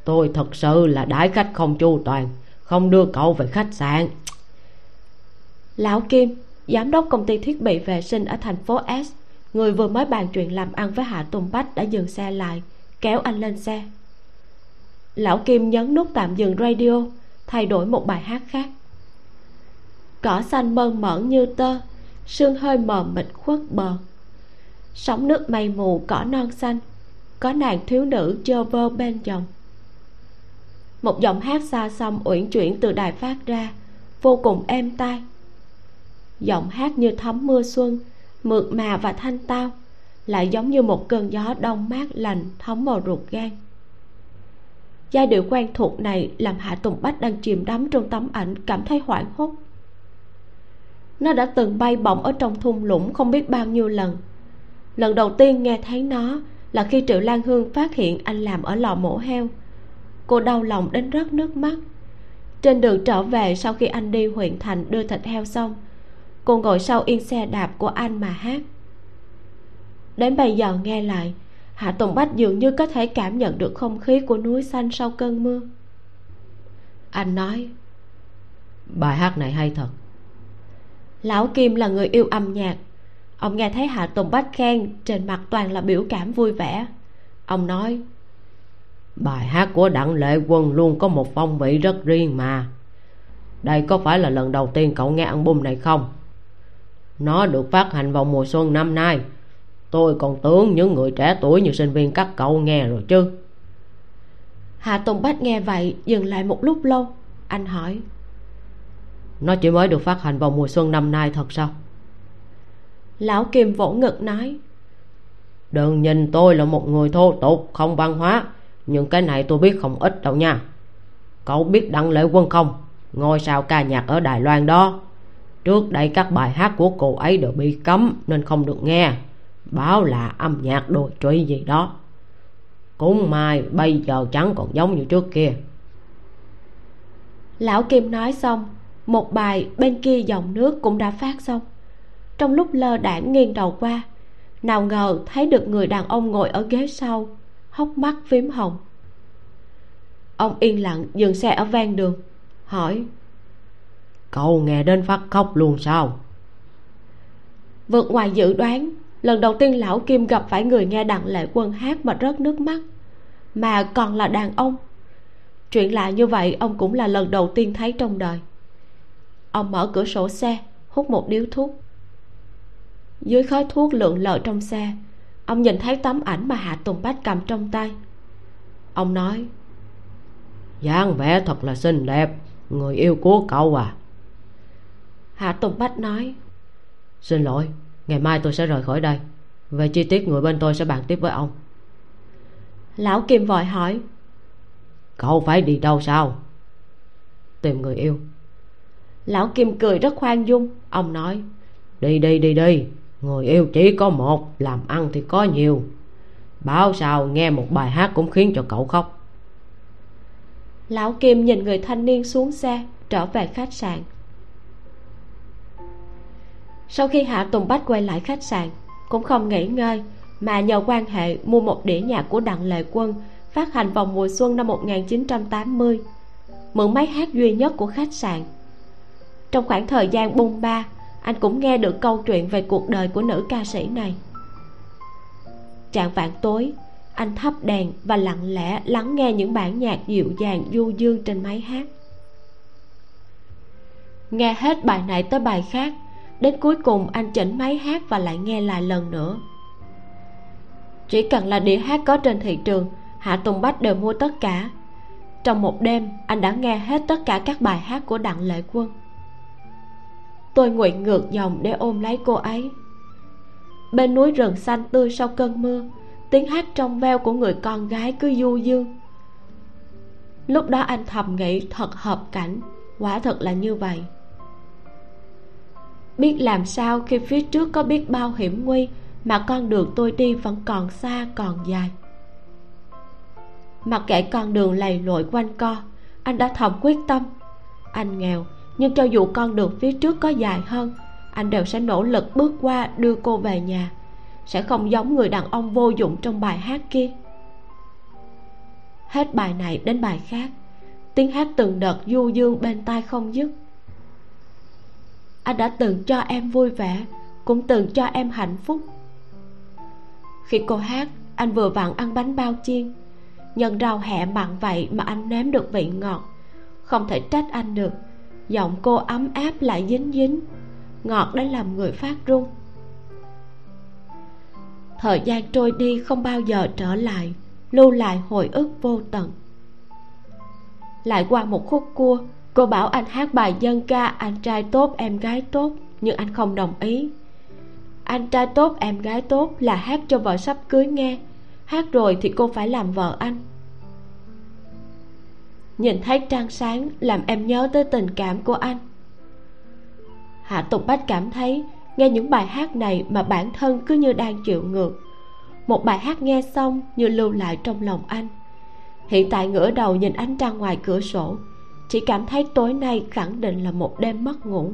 Tôi thật sự là đãi khách không chu toàn không đưa cậu về khách sạn. Lão kim giám đốc công ty thiết bị vệ sinh ở thành phố s người vừa mới bàn chuyện làm ăn với hạ tùng bách đã dừng xe lại kéo anh lên xe. Lão kim nhấn nút tạm dừng radio thay đổi một bài hát khác. Cỏ xanh mơn mởn như tơ, sương hơi mờ mịt khuất bờ. Sóng nước mây mù, cỏ non xanh, có nàng thiếu nữ chơ vơ bên dòng. Một giọng hát xa xăm uyển chuyển từ đài phát ra, vô cùng êm tai. Giọng hát như thấm mưa xuân, mượt mà và thanh tao, lại giống như một cơn gió đông mát lành thấm vào ruột gan giai điệu quen thuộc này làm hạ tùng bách đang chìm đắm trong tấm ảnh, cảm thấy hoảng hốt. Nó đã từng bay bổng ở trong thung lũng không biết bao nhiêu lần. Lần đầu tiên nghe thấy nó là khi triệu lan hương phát hiện anh làm ở lò mổ heo. Cô đau lòng đến rớt nước mắt. Trên đường trở về sau khi anh đi huyện thành đưa thịt heo xong, cô ngồi sau yên xe đạp của anh mà hát. Đến bây giờ nghe lại hạ tùng bách dường như có thể cảm nhận được không khí của núi xanh sau cơn mưa. Anh nói bài hát này hay thật. Lão kim là người yêu âm nhạc. Ông nghe thấy hạ tùng bách khen trên mặt toàn là biểu cảm vui vẻ. Ông nói bài hát của đặng lệ quân luôn có một phong vị rất riêng mà. Đây có phải là lần đầu tiên cậu nghe album này không? Nó được phát hành vào mùa xuân năm nay tôi còn tưởng những người trẻ tuổi như sinh viên các cậu nghe rồi chứ. Hạ tùng bách nghe vậy dừng lại một lúc lâu. Anh hỏi. Nó chỉ mới được phát hành vào mùa xuân năm nay thật sao? Lão kim vỗ ngực nói. Đừng nhìn tôi là một người thô tục không văn hóa. Nhưng cái này tôi biết không ít đâu nha. Cậu biết đặng lệ quân không? Ngôi sao ca nhạc ở đài loan đó. Trước đây các bài hát của cô ấy đều bị cấm nên không được nghe báo là âm nhạc đồi trụy gì đó. Cũng may bây giờ chẳng còn giống như trước kia. Lão kim nói xong một bài bên kia dòng nước cũng đã phát xong. Trong lúc lơ đãng nghiêng đầu qua nào ngờ thấy được người đàn ông ngồi ở ghế sau hốc mắt phím hồng. Ông yên lặng dừng xe ở ven đường hỏi cậu nghe đến phát khóc luôn sao? Vượt ngoài dự đoán lần đầu tiên lão kim gặp phải người nghe đặng lệ quân hát mà rớt nước mắt. Mà còn là đàn ông. Chuyện lạ như vậy ông cũng là lần đầu tiên thấy trong đời. Ông mở cửa sổ xe hút một điếu thuốc. Dưới khói thuốc lượn lờ trong xe ông nhìn thấy tấm ảnh mà hạ tùng bách cầm trong tay. Ông nói dáng vẻ thật là xinh đẹp người yêu của cậu à. Hạ tùng bách nói xin lỗi ngày mai tôi sẽ rời khỏi đây. Về chi tiết người bên tôi sẽ bàn tiếp với ông. Lão kim vội hỏi. Cậu phải đi đâu sao? Tìm người yêu. Lão kim cười rất khoan dung. Ông nói. Đi đi đi đi. Người yêu chỉ có một làm ăn thì có nhiều. Bảo sao nghe một bài hát cũng khiến cho cậu khóc. Lão kim nhìn người thanh niên xuống xe trở về khách sạn sau khi hạ tùng bách quay lại khách sạn, cũng không nghỉ ngơi, mà nhờ quan hệ mua một đĩa nhạc của đặng lệ quân phát hành vào mùa xuân năm 1980 mượn máy hát duy nhất của khách sạn. Trong khoảng thời gian bung ba, anh cũng nghe được câu chuyện về cuộc đời của nữ ca sĩ này. Trạng vạn tối, anh thắp đèn và lặng lẽ lắng nghe những bản nhạc dịu dàng, du dương trên máy hát. Nghe hết bài này tới bài khác đến cuối cùng anh chỉnh máy hát và lại nghe lại lần nữa. Chỉ cần là đĩa hát có trên thị trường, hạ tùng bách đều mua tất cả. Trong một đêm, anh đã nghe hết tất cả các bài hát của đặng lệ quân. Tôi nguyện ngược dòng để ôm lấy cô ấy. Bên núi rừng xanh tươi sau cơn mưa, tiếng hát trong veo của người con gái cứ du dương. Lúc đó anh thầm nghĩ thật hợp cảnh, quả thật là như vậy biết làm sao khi phía trước có biết bao hiểm nguy, mà con đường tôi đi vẫn còn xa, còn dài. Mặc kệ con đường lầy lội quanh co, anh đã thầm quyết tâm. Anh nghèo, nhưng cho dù con đường phía trước có dài hơn, anh đều sẽ nỗ lực bước qua đưa cô về nhà. Sẽ không giống người đàn ông vô dụng trong bài hát kia. Hết bài này đến bài khác. Tiếng hát từng đợt du dương bên tai không dứt anh đã từng cho em vui vẻ, cũng từng cho em hạnh phúc. Khi cô hát, anh vừa vặn ăn bánh bao chiên. Nhân rau hẹ mặn vậy mà anh nếm được vị ngọt. Không thể trách anh được. Giọng cô ấm áp lại dính dính. Ngọt đến làm người phát run. Thời gian trôi đi không bao giờ trở lại, lưu lại hồi ức vô tận. Lại qua một khúc cua cô bảo anh hát bài dân ca, anh trai tốt, em gái tốt, nhưng anh không đồng ý. Anh trai tốt, em gái tốt là hát cho vợ sắp cưới nghe. Hát rồi thì cô phải làm vợ anh. Nhìn thấy trăng sáng làm em nhớ tới tình cảm của anh. Hạ tục bách cảm thấy nghe những bài hát này mà bản thân cứ như đang chịu ngược. Một bài hát nghe xong như lưu lại trong lòng anh. Hiện tại ngửa đầu nhìn ánh trăng ngoài cửa sổ chỉ cảm thấy tối nay khẳng định là một đêm mất ngủ.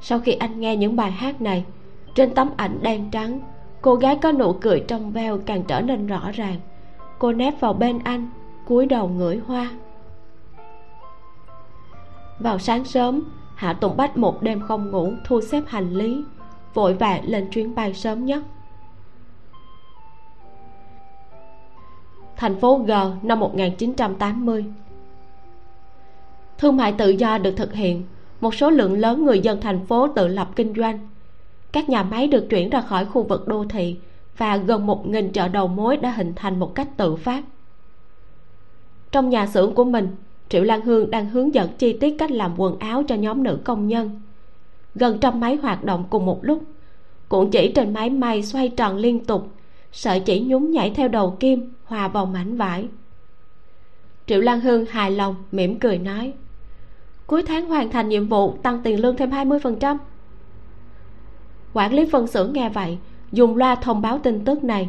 Sau khi anh nghe những bài hát này, trên tấm ảnh đen trắng, cô gái có nụ cười trong veo càng trở nên rõ ràng. Cô nép vào bên anh, cúi đầu ngửi hoa. Vào sáng sớm, hạ tùng bách một đêm không ngủ, thu xếp hành lý, vội vàng lên chuyến bay sớm nhất. Thành phố G năm 1980 Thương mại tự do được thực hiện, Một số lượng lớn người dân thành phố tự lập kinh doanh. Các nhà máy được chuyển ra khỏi khu vực đô thị Và gần một nghìn chợ đầu mối đã hình thành một cách tự phát. Trong nhà xưởng của mình, Triệu Lan Hương đang hướng dẫn chi tiết cách làm quần áo cho nhóm nữ công nhân. Gần trăm máy hoạt động cùng một lúc Cuộn chỉ trên máy may xoay tròn liên tục Sợi chỉ nhún nhảy theo đầu kim, Hòa vào mảnh vải. Triệu Lan Hương hài lòng, mỉm cười nói, Cuối tháng hoàn thành nhiệm vụ, Tăng tiền lương thêm 20% Quản lý phân xưởng nghe vậy, Dùng loa thông báo tin tức này.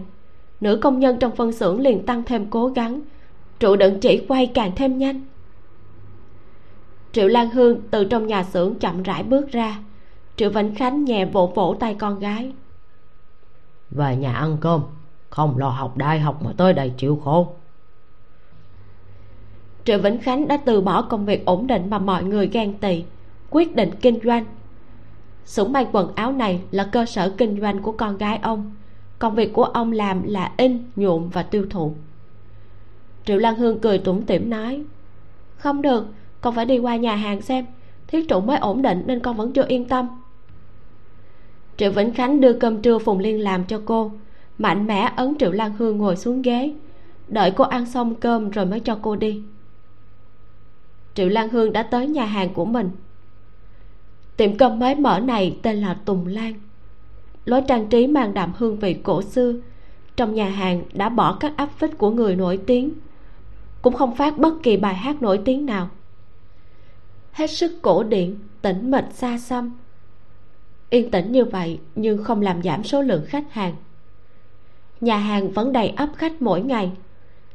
Nữ công nhân trong phân xưởng liền tăng thêm cố gắng, Trụ đựng chỉ quay càng thêm nhanh. Triệu Lan Hương từ trong nhà xưởng chậm rãi bước ra. Triệu Vĩnh Khánh nhẹ vỗ vỗ tay con gái. Về nhà ăn cơm. Không lo học đại học mà tới đây chịu khổ. Triệu Vĩnh Khánh đã từ bỏ công việc ổn định mà mọi người ghen tị Quyết định kinh doanh. Xưởng may quần áo này là cơ sở kinh doanh của con gái ông. Công việc của ông làm là in, nhuộm và tiêu thụ. Triệu Lan Hương cười tủm tỉm nói Không được, con phải đi qua nhà hàng xem. Thiết trụ mới ổn định nên con vẫn chưa yên tâm. Triệu Vĩnh Khánh đưa cơm trưa Phùng Liên làm cho cô. Mạnh mẽ ấn Triệu Lan Hương ngồi xuống ghế. Đợi cô ăn xong cơm rồi mới cho cô đi. Triệu Lan Hương đã tới nhà hàng của mình. Tiệm cơm mới mở này tên là Tùng Lan. Lối trang trí mang đậm hương vị cổ xưa. Trong nhà hàng đã bỏ các áp phích của người nổi tiếng. Cũng không phát bất kỳ bài hát nổi tiếng nào. Hết sức cổ điển, tĩnh mịch xa xăm. Yên tĩnh như vậy nhưng không làm giảm số lượng khách hàng. Nhà hàng vẫn đầy ấp khách mỗi ngày.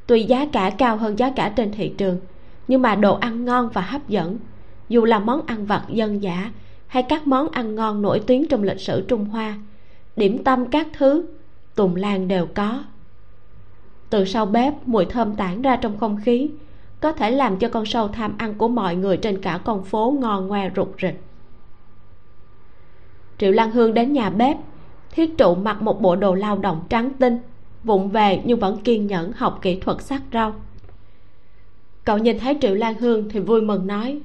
Tuy giá cả cao hơn giá cả trên thị trường, nhưng mà đồ ăn ngon và hấp dẫn, dù là món ăn vặt dân dã hay các món ăn ngon nổi tiếng trong lịch sử trung hoa, điểm tâm các thứ tùng lan đều có. Từ sau bếp, mùi thơm tản ra trong không khí, có thể làm cho con sâu tham ăn của mọi người trên cả con phố ngon ngoe rụt rịch triệu lan hương đến nhà bếp. Thiết trụ mặc một bộ đồ lao động trắng tinh vụng về nhưng vẫn kiên nhẫn học kỹ thuật sắc rau. Cậu nhìn thấy triệu lan hương thì vui mừng nói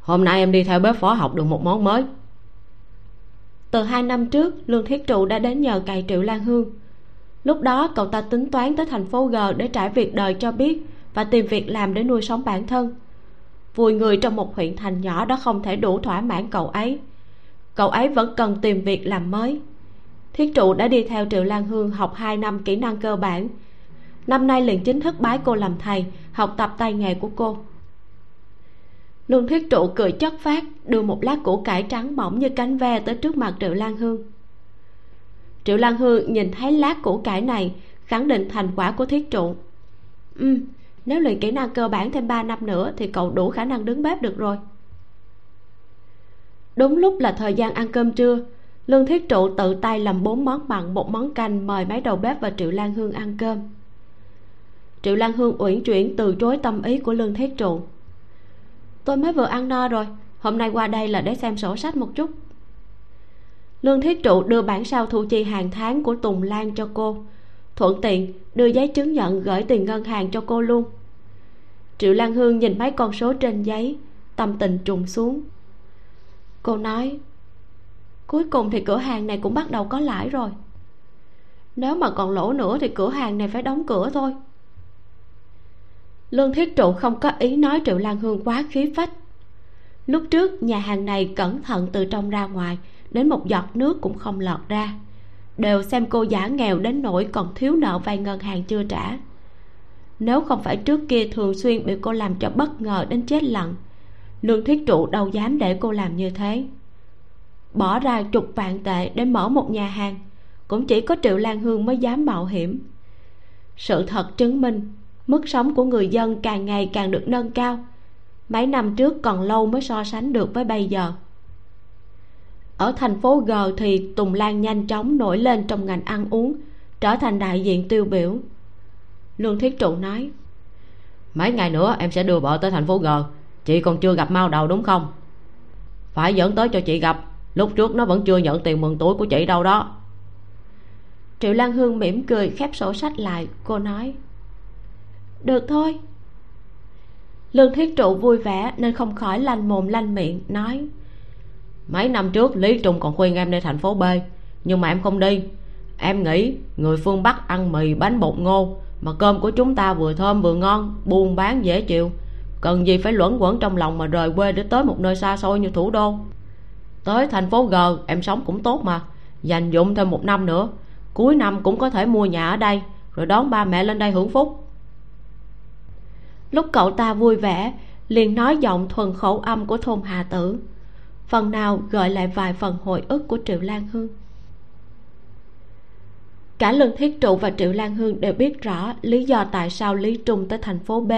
hôm nay em đi theo bếp phó học được một món mới. Từ hai năm trước lương thiết trụ đã đến nhờ cày triệu lan hương. Lúc đó cậu ta tính toán tới thành phố g để trải việc đời cho biết và tìm việc làm để nuôi sống bản thân. Vùi người trong một huyện thành nhỏ đó không thể đủ thỏa mãn cậu ấy cậu ấy vẫn cần tìm việc làm mới. Thiết trụ đã đi theo triệu lan hương học hai năm kỹ năng cơ bản. Năm nay liền chính thức bái cô làm thầy, học tập tay nghề của cô. Lương thiết trụ cười chất phát đưa một lát củ cải trắng mỏng như cánh ve tới trước mặt triệu lan hương. Triệu lan hương nhìn thấy lát củ cải này, khẳng định thành quả của thiết trụ. Ừ nếu luyện kỹ năng cơ bản thêm 3 năm nữa thì cậu đủ khả năng đứng bếp được rồi đúng lúc là thời gian ăn cơm trưa, lương thiết trụ tự tay làm bốn món mặn, một món canh, mời mấy đầu bếp và triệu lan hương ăn cơm. Triệu lan hương uyển chuyển từ chối tâm ý của lương thiết trụ. Tôi mới vừa ăn no rồi, hôm nay qua đây là để xem sổ sách một chút. Lương thiết trụ đưa bản sao thu chi hàng tháng của tùng lan cho cô, thuận tiện đưa giấy chứng nhận gửi tiền ngân hàng cho cô luôn. Triệu lan hương nhìn mấy con số trên giấy, tâm tình trùng xuống cô nói, cuối cùng thì cửa hàng này cũng bắt đầu có lãi rồi. Nếu mà còn lỗ nữa thì cửa hàng này phải đóng cửa thôi. Lương thiết trụ không có ý nói triệu lan hương quá khí phách. Lúc trước, nhà hàng này cẩn thận từ trong ra ngoài, đến một giọt nước cũng không lọt ra. Đều xem cô giả nghèo đến nỗi còn thiếu nợ vay ngân hàng chưa trả. Nếu không phải trước kia thường xuyên bị cô làm cho bất ngờ đến chết lặng lương thiết trụ đâu dám để cô làm như thế. Bỏ ra chục vạn tệ để mở một nhà hàng, cũng chỉ có triệu lan hương mới dám mạo hiểm. Sự thật chứng minh, mức sống của người dân càng ngày càng được nâng cao. Mấy năm trước còn lâu mới so sánh được với bây giờ. Ở thành phố g thì tùng lan nhanh chóng nổi lên trong ngành ăn uống, trở thành đại diện tiêu biểu. Lương thiết trụ nói, mấy ngày nữa em sẽ đưa vợ tới thành phố g chị còn chưa gặp mau đầu đúng không? Phải dẫn tới cho chị gặp. Lúc trước nó vẫn chưa nhận tiền mừng tuổi của chị đâu đó. Triệu lan hương mỉm cười khép sổ sách lại. Cô nói, được thôi. Lương thiết trụ vui vẻ nên không khỏi lanh mồm lanh miệng, nói, mấy năm trước lý trung còn khuyên em đi thành phố b, nhưng mà em không đi. Em nghĩ người phương bắc ăn mì, bánh bột ngô, mà cơm của chúng ta vừa thơm vừa ngon, buôn bán dễ chịu cần gì phải luẩn quẩn trong lòng mà rời quê để tới một nơi xa xôi như thủ đô? Tới thành phố g, em sống cũng tốt mà. Dành dụng thêm một năm nữa. Cuối năm cũng có thể mua nhà ở đây, rồi đón ba mẹ lên đây hưởng phúc. Lúc cậu ta vui vẻ, liền nói giọng thuần khẩu âm của thôn hà tử. Phần nào gợi lại vài phần hồi ức của triệu lan hương. Cả lương thiết trụ và triệu lan hương đều biết rõ lý do tại sao lý trung tới thành phố b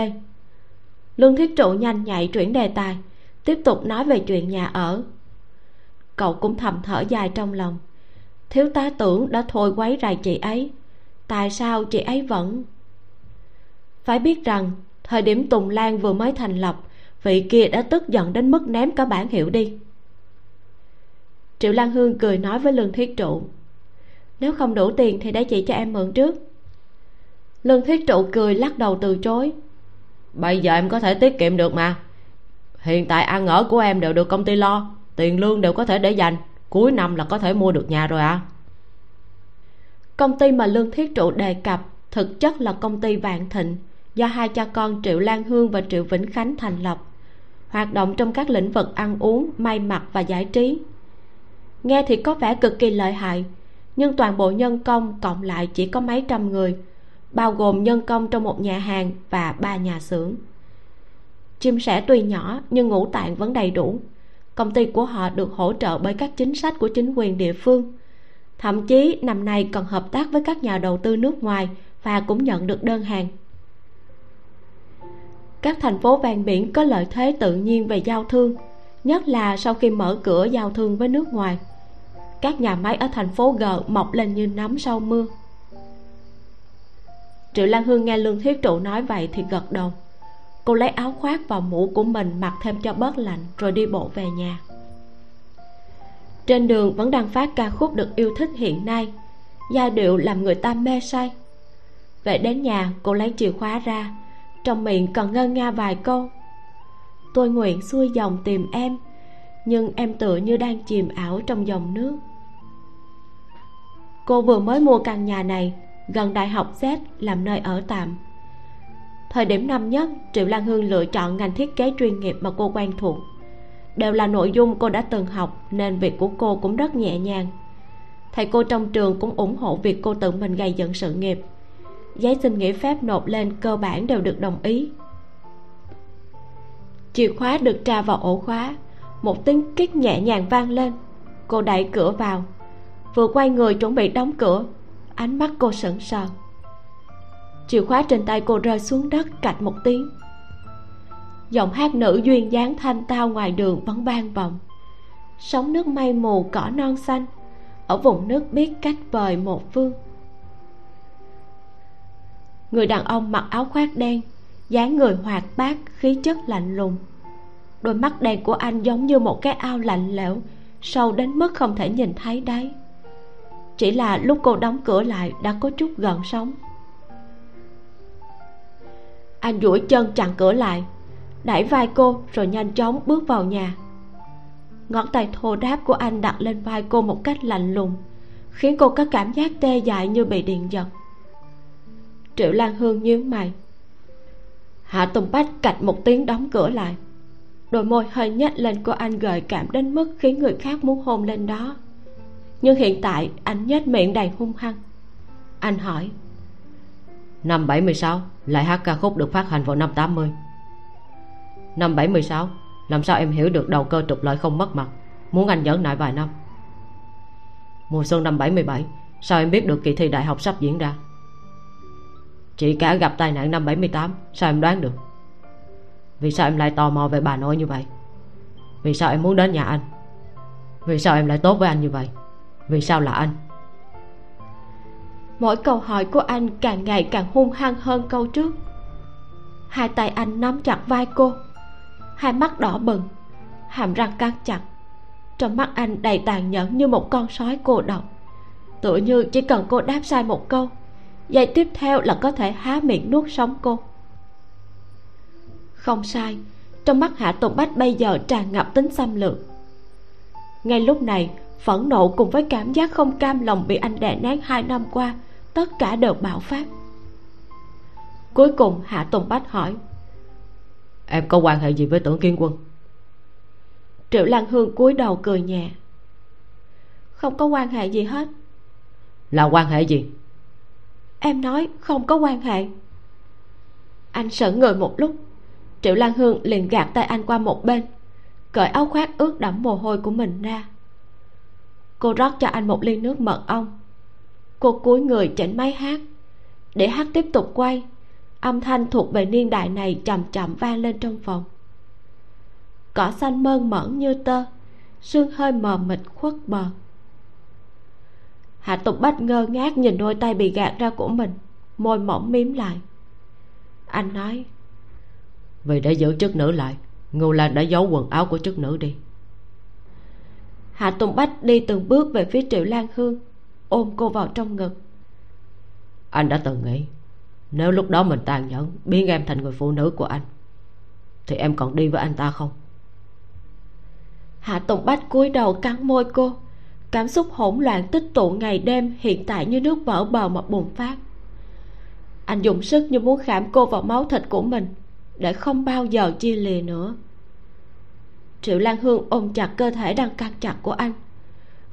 lương thiết trụ nhanh nhạy chuyển đề tài, tiếp tục nói về chuyện nhà ở. Cậu cũng thầm thở dài trong lòng. Thiếu tá tưởng đã thôi quấy rầy chị ấy, tại sao chị ấy vẫn? Phải biết rằng, thời điểm tùng lan vừa mới thành lập, vị kia đã tức giận đến mức ném cả bản hiệu đi. Triệu lan hương cười nói với lương thiết trụ, nếu không đủ tiền thì để chị cho em mượn trước. Lương thiết trụ cười lắc đầu từ chối bây giờ em có thể tiết kiệm được mà. Hiện tại ăn ở của em đều được công ty lo, tiền lương đều có thể để dành. Cuối năm là có thể mua được nhà rồi à công ty mà lương thiết trụ đề cập thực chất là công ty vạn thịnh, do hai cha con triệu lan hương và triệu vĩnh khánh thành lập. Hoạt động trong các lĩnh vực ăn uống, may mặc và giải trí. Nghe thì có vẻ cực kỳ lợi hại, nhưng toàn bộ nhân công cộng lại chỉ có mấy trăm người bao gồm nhân công trong một nhà hàng và ba nhà xưởng. Chim sẻ tuy nhỏ nhưng ngũ tạng vẫn đầy đủ. Công ty của họ được hỗ trợ bởi các chính sách của chính quyền địa phương. Thậm chí, năm nay còn hợp tác với các nhà đầu tư nước ngoài và cũng nhận được đơn hàng. Các thành phố ven biển có lợi thế tự nhiên về giao thương, nhất là sau khi mở cửa giao thương với nước ngoài. Các nhà máy ở thành phố g mọc lên như nấm sau mưa triệu lan hương nghe lương thiết trụ nói vậy thì gật đầu. Cô lấy áo khoác và mũ của mình mặc thêm cho bớt lạnh rồi đi bộ về nhà. Trên đường vẫn đang phát ca khúc được yêu thích hiện nay. Giai điệu làm người ta mê say. Về đến nhà, cô lấy chìa khóa ra. Trong miệng còn ngân nga vài câu. Tôi nguyện xuôi dòng tìm em, nhưng em tựa như đang chìm ảo trong dòng nước. Cô vừa mới mua căn nhà này gần đại học z làm nơi ở tạm. Thời điểm năm nhất, triệu lan hương lựa chọn ngành thiết kế chuyên nghiệp mà cô quen thuộc. Đều là nội dung cô đã từng học, nên việc của cô cũng rất nhẹ nhàng. Thầy cô trong trường cũng ủng hộ việc cô tự mình gây dựng sự nghiệp. Giấy xin nghỉ phép nộp lên cơ bản đều được đồng ý. Chìa khóa được tra vào ổ khóa. Một tiếng kích nhẹ nhàng vang lên. Cô đẩy cửa vào. Vừa quay người chuẩn bị đóng cửa ánh mắt cô sững sờ. Chìa khóa trên tay cô rơi xuống đất cạch một tiếng. Giọng hát nữ duyên dáng thanh tao ngoài đường vẫn vang vọng. Sóng nước mây mù cỏ non xanh, ở vùng nước biết cách vời một phương. Người đàn ông mặc áo khoác đen, dáng người hoạt bát, khí chất lạnh lùng. Đôi mắt đen của anh giống như một cái ao lạnh lẽo, sâu đến mức không thể nhìn thấy đáy chỉ là lúc cô đóng cửa lại đã có chút gần sống anh duỗi chân chặn cửa lại, đẩy vai cô rồi nhanh chóng bước vào nhà. Ngón tay thô đáp của anh đặt lên vai cô một cách lạnh lùng, khiến cô có cảm giác tê dại như bị điện giật. Triệu lan hương nhíu mày. Hạ tùng bách cạch một tiếng đóng cửa lại. Đôi môi hơi nhếch lên của anh gợi cảm đến mức khiến người khác muốn hôn lên đó nhưng hiện tại anh nhếch miệng đầy hung hăng. Anh hỏi, năm 76 lại hát ca khúc được phát hành vào năm 80 năm 76 làm sao em hiểu được đầu cơ trục lợi không mất mặt? Muốn anh nhẫn nại vài năm. Mùa xuân năm 77 sao em biết được kỳ thi đại học sắp diễn ra? Chị cả gặp tai nạn năm 78 sao em đoán được? Vì sao em lại tò mò về bà nội như vậy? Vì sao em muốn đến nhà anh? Vì sao em lại tốt với anh như vậy? Vì sao là anh? Mỗi câu hỏi của anh càng ngày càng hung hăng hơn câu trước. Hai tay anh nắm chặt vai cô. Hai mắt đỏ bừng, hàm răng căng chặt. Trong mắt anh đầy tàn nhẫn như một con sói cô độc. Tựa như chỉ cần cô đáp sai một câu, giây tiếp theo là có thể há miệng nuốt sống cô. Không sai, trong mắt hạ tùng bách bây giờ tràn ngập tính xâm lược. Ngay lúc này phẫn nộ cùng với cảm giác không cam lòng bị anh đè nén hai năm qua tất cả đều bạo phát. Cuối cùng hạ tùng bách hỏi em có quan hệ gì với tưởng kiên quân? Triệu lan hương cúi đầu cười nhẹ. Không có quan hệ gì hết. Là quan hệ gì? Em nói không có quan hệ. Anh sững người một lúc triệu lan hương liền gạt tay anh qua một bên cởi áo khoác ướt đẫm mồ hôi của mình ra cô rót cho anh một ly nước mật ong. Cô cúi người chỉnh máy hát. Để hát tiếp tục quay, âm thanh thuộc về niên đại này chậm chậm vang lên trong phòng. Cỏ xanh mơn mởn như tơ, sương hơi mờ mịt khuất bờ. Hạ tục bách ngơ ngác nhìn đôi tay bị gạt ra của mình, môi mỏng mím lại. Anh nói, vì để giữ chức nữ lại, ngô lan đã giấu quần áo của chức nữ đi hạ tùng bách đi từng bước về phía triệu lan hương ôm cô vào trong ngực. Anh đã từng nghĩ nếu lúc đó mình tàn nhẫn biến em thành người phụ nữ của anh thì em còn đi với anh ta không? Hạ tùng bách cúi đầu cắn môi cô. Cảm xúc hỗn loạn tích tụ ngày đêm hiện tại như nước vỡ bờ mà bùng phát. Anh dùng sức như muốn khảm cô vào máu thịt của mình để không bao giờ chia lìa nữa triệu lan hương ôm chặt cơ thể đang căng chặt của anh.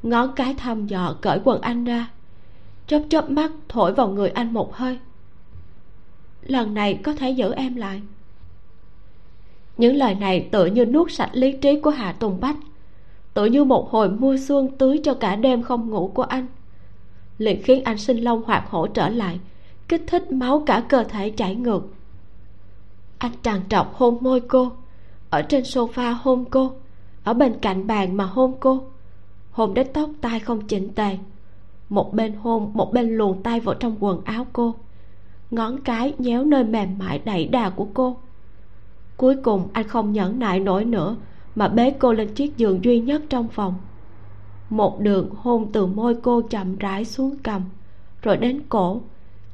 Ngón cái thăm dò cởi quần anh ra. Chớp chớp mắt thổi vào người anh một hơi. Lần này có thể giữ em lại. Những lời này tựa như nuốt sạch lý trí của hạ tùng bách. Tựa như một hồi mưa xuân tưới cho cả đêm không ngủ của anh. Liền khiến anh sinh long hoạt hổ trở lại, kích thích máu cả cơ thể chảy ngược. Anh tràn trọc hôn môi cô ở trên sofa hôn cô, ở bên cạnh bàn mà hôn cô. Hôn đến tóc tai không chỉnh tề, một bên hôn, một bên luồn tay vào trong quần áo cô, ngón cái nhéo nơi mềm mại đẩy đà của cô. Cuối cùng anh không nhẫn nại nổi nữa mà bế cô lên chiếc giường duy nhất trong phòng. Một đường hôn từ môi cô chậm rãi xuống cầm, rồi đến cổ,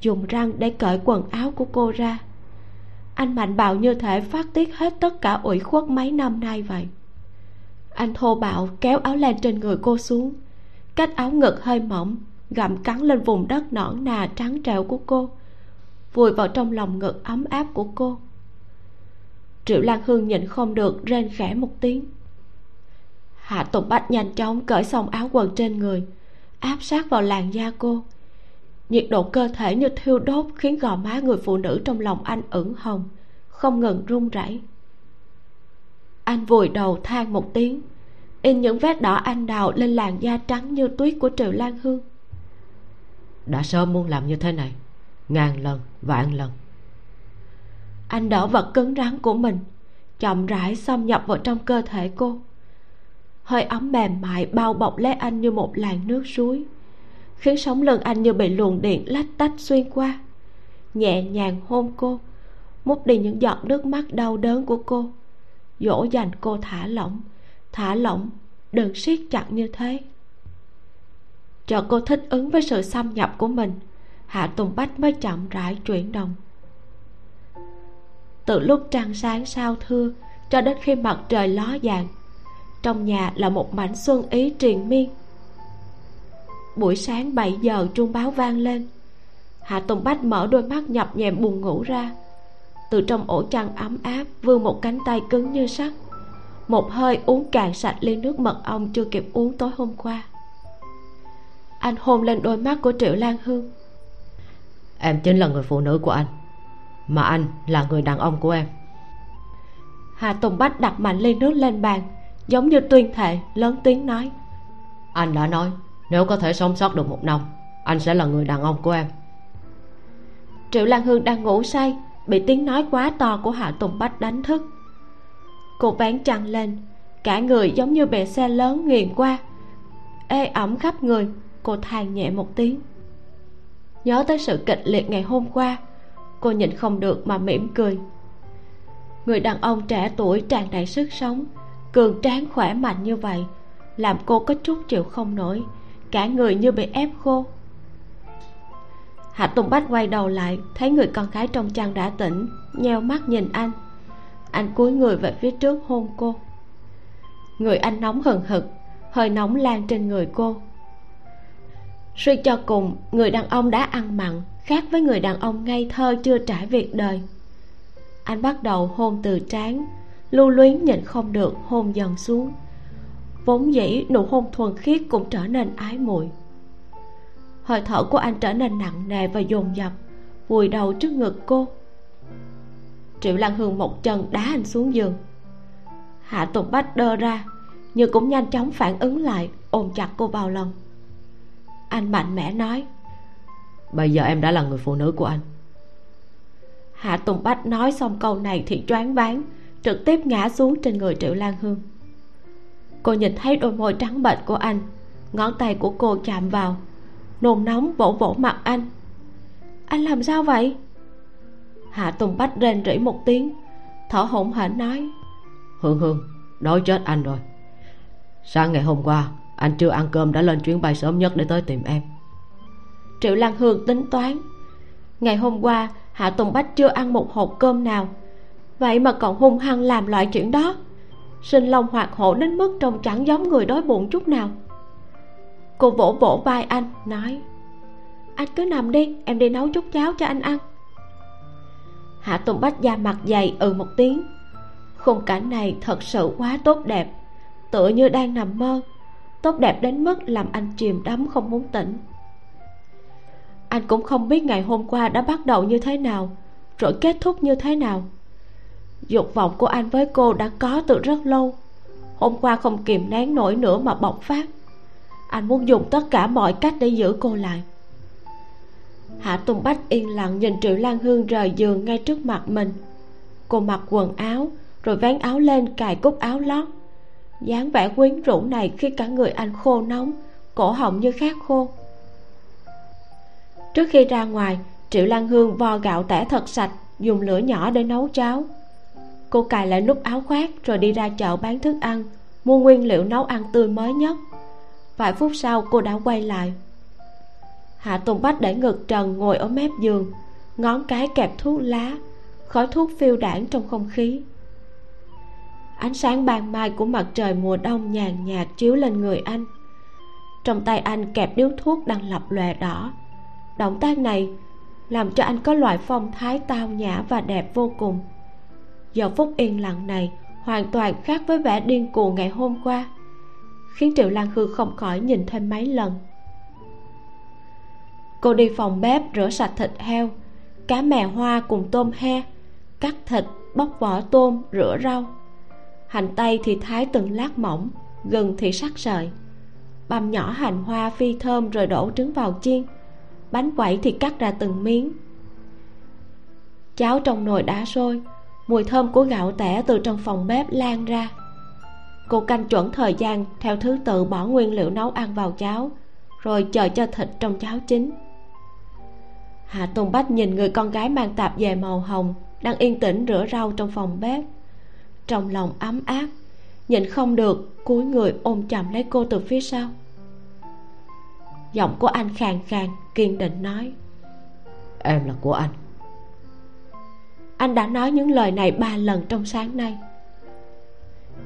dùng răng để cởi quần áo của cô ra anh mạnh bạo như thể phát tiết hết tất cả ủy khuất mấy năm nay vậy. Anh thô bạo kéo áo len trên người cô xuống. Cách áo ngực hơi mỏng, gặm cắn lên vùng đất nõn nà trắng trẻo của cô, vùi vào trong lòng ngực ấm áp của cô. Triệu lan hương nhịn không được rên khẽ một tiếng. Hạ tùng bách nhanh chóng cởi xong áo quần trên người, áp sát vào làn da cô nhiệt độ cơ thể như thiêu đốt khiến gò má người phụ nữ trong lòng anh ửng hồng không ngừng run rẩy. Anh vùi đầu than một tiếng in những vết đỏ anh đào lên làn da trắng như tuyết của triệu lan hương. Đã sớm muốn làm như thế này ngàn lần vạn lần. Anh đỡ vật cứng rắn của mình chậm rãi xâm nhập vào trong cơ thể cô. Hơi ấm mềm mại bao bọc lấy anh như một làn nước suối khiến sóng lưng anh như bị luồng điện lách tách xuyên qua. Nhẹ nhàng hôn cô, mút đi những giọt nước mắt đau đớn của cô. Dỗ dành cô thả lỏng thả lỏng, đừng siết chặt như thế. Cho cô thích ứng với sự xâm nhập của mình, hạ tùng bách mới chậm rãi chuyển động. Từ lúc trăng sáng sao thưa cho đến khi mặt trời ló dạng, trong nhà là một mảnh xuân ý triền miên buổi sáng 7 giờ chuông báo vang lên. Hạ tùng bách mở đôi mắt nhập nhèm buồn ngủ ra. Từ trong ổ chăn ấm áp vươn một cánh tay cứng như sắt. Một hơi uống cạn sạch ly nước mật ong chưa kịp uống tối hôm qua. Anh hôn lên đôi mắt của triệu lan hương. Em chính là người phụ nữ của anh mà anh là người đàn ông của em. Hà tùng bách đặt mạnh ly nước lên bàn giống như tuyên thệ lớn tiếng nói. Anh đã nói nếu có thể sống sót được một năm, anh sẽ là người đàn ông của em. Triệu lan hương đang ngủ say, bị tiếng nói quá to của hạ tùng bách đánh thức. Cô vén chăn lên, cả người giống như bè xe lớn nghiền qua. Ê ẩm khắp người, cô than nhẹ một tiếng. Nhớ tới sự kịch liệt ngày hôm qua, cô nhịn không được mà mỉm cười. Người đàn ông trẻ tuổi tràn đầy sức sống, cường tráng khỏe mạnh như vậy, làm cô có chút chịu không nổi cả người như bị ép khô. Hạ tùng bách quay đầu lại, thấy người con gái trong chăn đã tỉnh, nheo mắt nhìn anh. Anh cúi người về phía trước hôn cô. Người anh nóng hừng hực, hơi nóng lan trên người cô. Suy cho cùng, người đàn ông đã ăn mặn, khác với người đàn ông ngây thơ chưa trải việc đời. Anh bắt đầu hôn từ trán, lưu luyến nhịn không được, hôn dần xuống vốn dĩ nụ hôn thuần khiết cũng trở nên ái muội. Hơi thở của anh trở nên nặng nề và dồn dập vùi đầu trước ngực cô. Triệu lan hương một chân đá anh xuống giường. Hạ tùng bách đơ ra nhưng cũng nhanh chóng phản ứng lại ôm chặt cô vào lòng. Anh mạnh mẽ nói bây giờ em đã là người phụ nữ của anh. Hạ tùng bách nói xong câu này thì choáng váng trực tiếp ngã xuống trên người triệu lan hương cô nhìn thấy đôi môi trắng bệch của anh. Ngón tay của cô chạm vào. Nôn nóng vỗ vỗ mặt anh. Anh làm sao vậy? Hạ tùng bách rên rỉ một tiếng. Thở hổn hển nói. Hương hương đói chết anh rồi. Sáng ngày hôm qua anh chưa ăn cơm đã lên chuyến bay sớm nhất để tới tìm em. Triệu lan hương tính toán. Ngày hôm qua hạ tùng bách chưa ăn một hộp cơm nào. Vậy mà còn hung hăng làm loại chuyện đó sinh long hoạt hổ đến mức trông chẳng giống người đói bụng chút nào. Cô vỗ vỗ vai anh, nói, anh cứ nằm đi, em đi nấu chút cháo cho anh ăn. Hạ tùng bách da mặt dày ừ một tiếng. Khung cảnh này thật sự quá tốt đẹp, tựa như đang nằm mơ, tốt đẹp đến mức làm anh chìm đắm không muốn tỉnh. Anh cũng không biết ngày hôm qua đã bắt đầu như thế nào, rồi kết thúc như thế nào dục vọng của anh với cô đã có từ rất lâu. Hôm qua không kìm nén nổi nữa mà bộc phát. Anh muốn dùng tất cả mọi cách để giữ cô lại. Hạ tùng bách yên lặng nhìn triệu lan hương rời giường ngay trước mặt mình. Cô mặc quần áo, rồi vén áo lên cài cúc áo lót. Dáng vẻ quyến rũ này khi cả người anh khô nóng, cổ họng như khát khô. Trước khi ra ngoài, triệu lan hương vo gạo tẻ thật sạch, dùng lửa nhỏ để nấu cháo cô cài lại nút áo khoác rồi đi ra chợ bán thức ăn, mua nguyên liệu nấu ăn tươi mới nhất. Vài phút sau, cô đã quay lại. Hạ tùng bách để ngực trần ngồi ở mép giường, ngón cái kẹp thuốc lá, khói thuốc phiêu đảng trong không khí. Ánh sáng ban mai của mặt trời mùa đông nhàn nhạt chiếu lên người anh. Trong tay anh kẹp điếu thuốc đang lập lòe đỏ. Động tác này làm cho anh có loại phong thái tao nhã và đẹp vô cùng giờ phút yên lặng này hoàn toàn khác với vẻ điên cuồng ngày hôm qua. Khiến triệu lan hương không khỏi nhìn thêm mấy lần. Cô đi phòng bếp rửa sạch thịt heo, cá mè hoa cùng tôm he, cắt thịt, bóc vỏ tôm, rửa rau. Hành tây thì thái từng lát mỏng, gừng thì sắc sợi. Băm nhỏ hành hoa phi thơm rồi đổ trứng vào chiên, bánh quẩy thì cắt ra từng miếng. Cháo trong nồi đã sôi mùi thơm của gạo tẻ từ trong phòng bếp lan ra. Cô canh chuẩn thời gian theo thứ tự bỏ nguyên liệu nấu ăn vào cháo, rồi chờ cho thịt trong cháo chín. Hạ tùng bách nhìn người con gái mang tạp dề màu hồng, đang yên tĩnh rửa rau trong phòng bếp. Trong lòng ấm áp nhìn không được, cúi người ôm chầm lấy cô từ phía sau. Giọng của anh khàn khàn, kiên định nói, em là của anh anh đã nói những lời này ba lần trong sáng nay.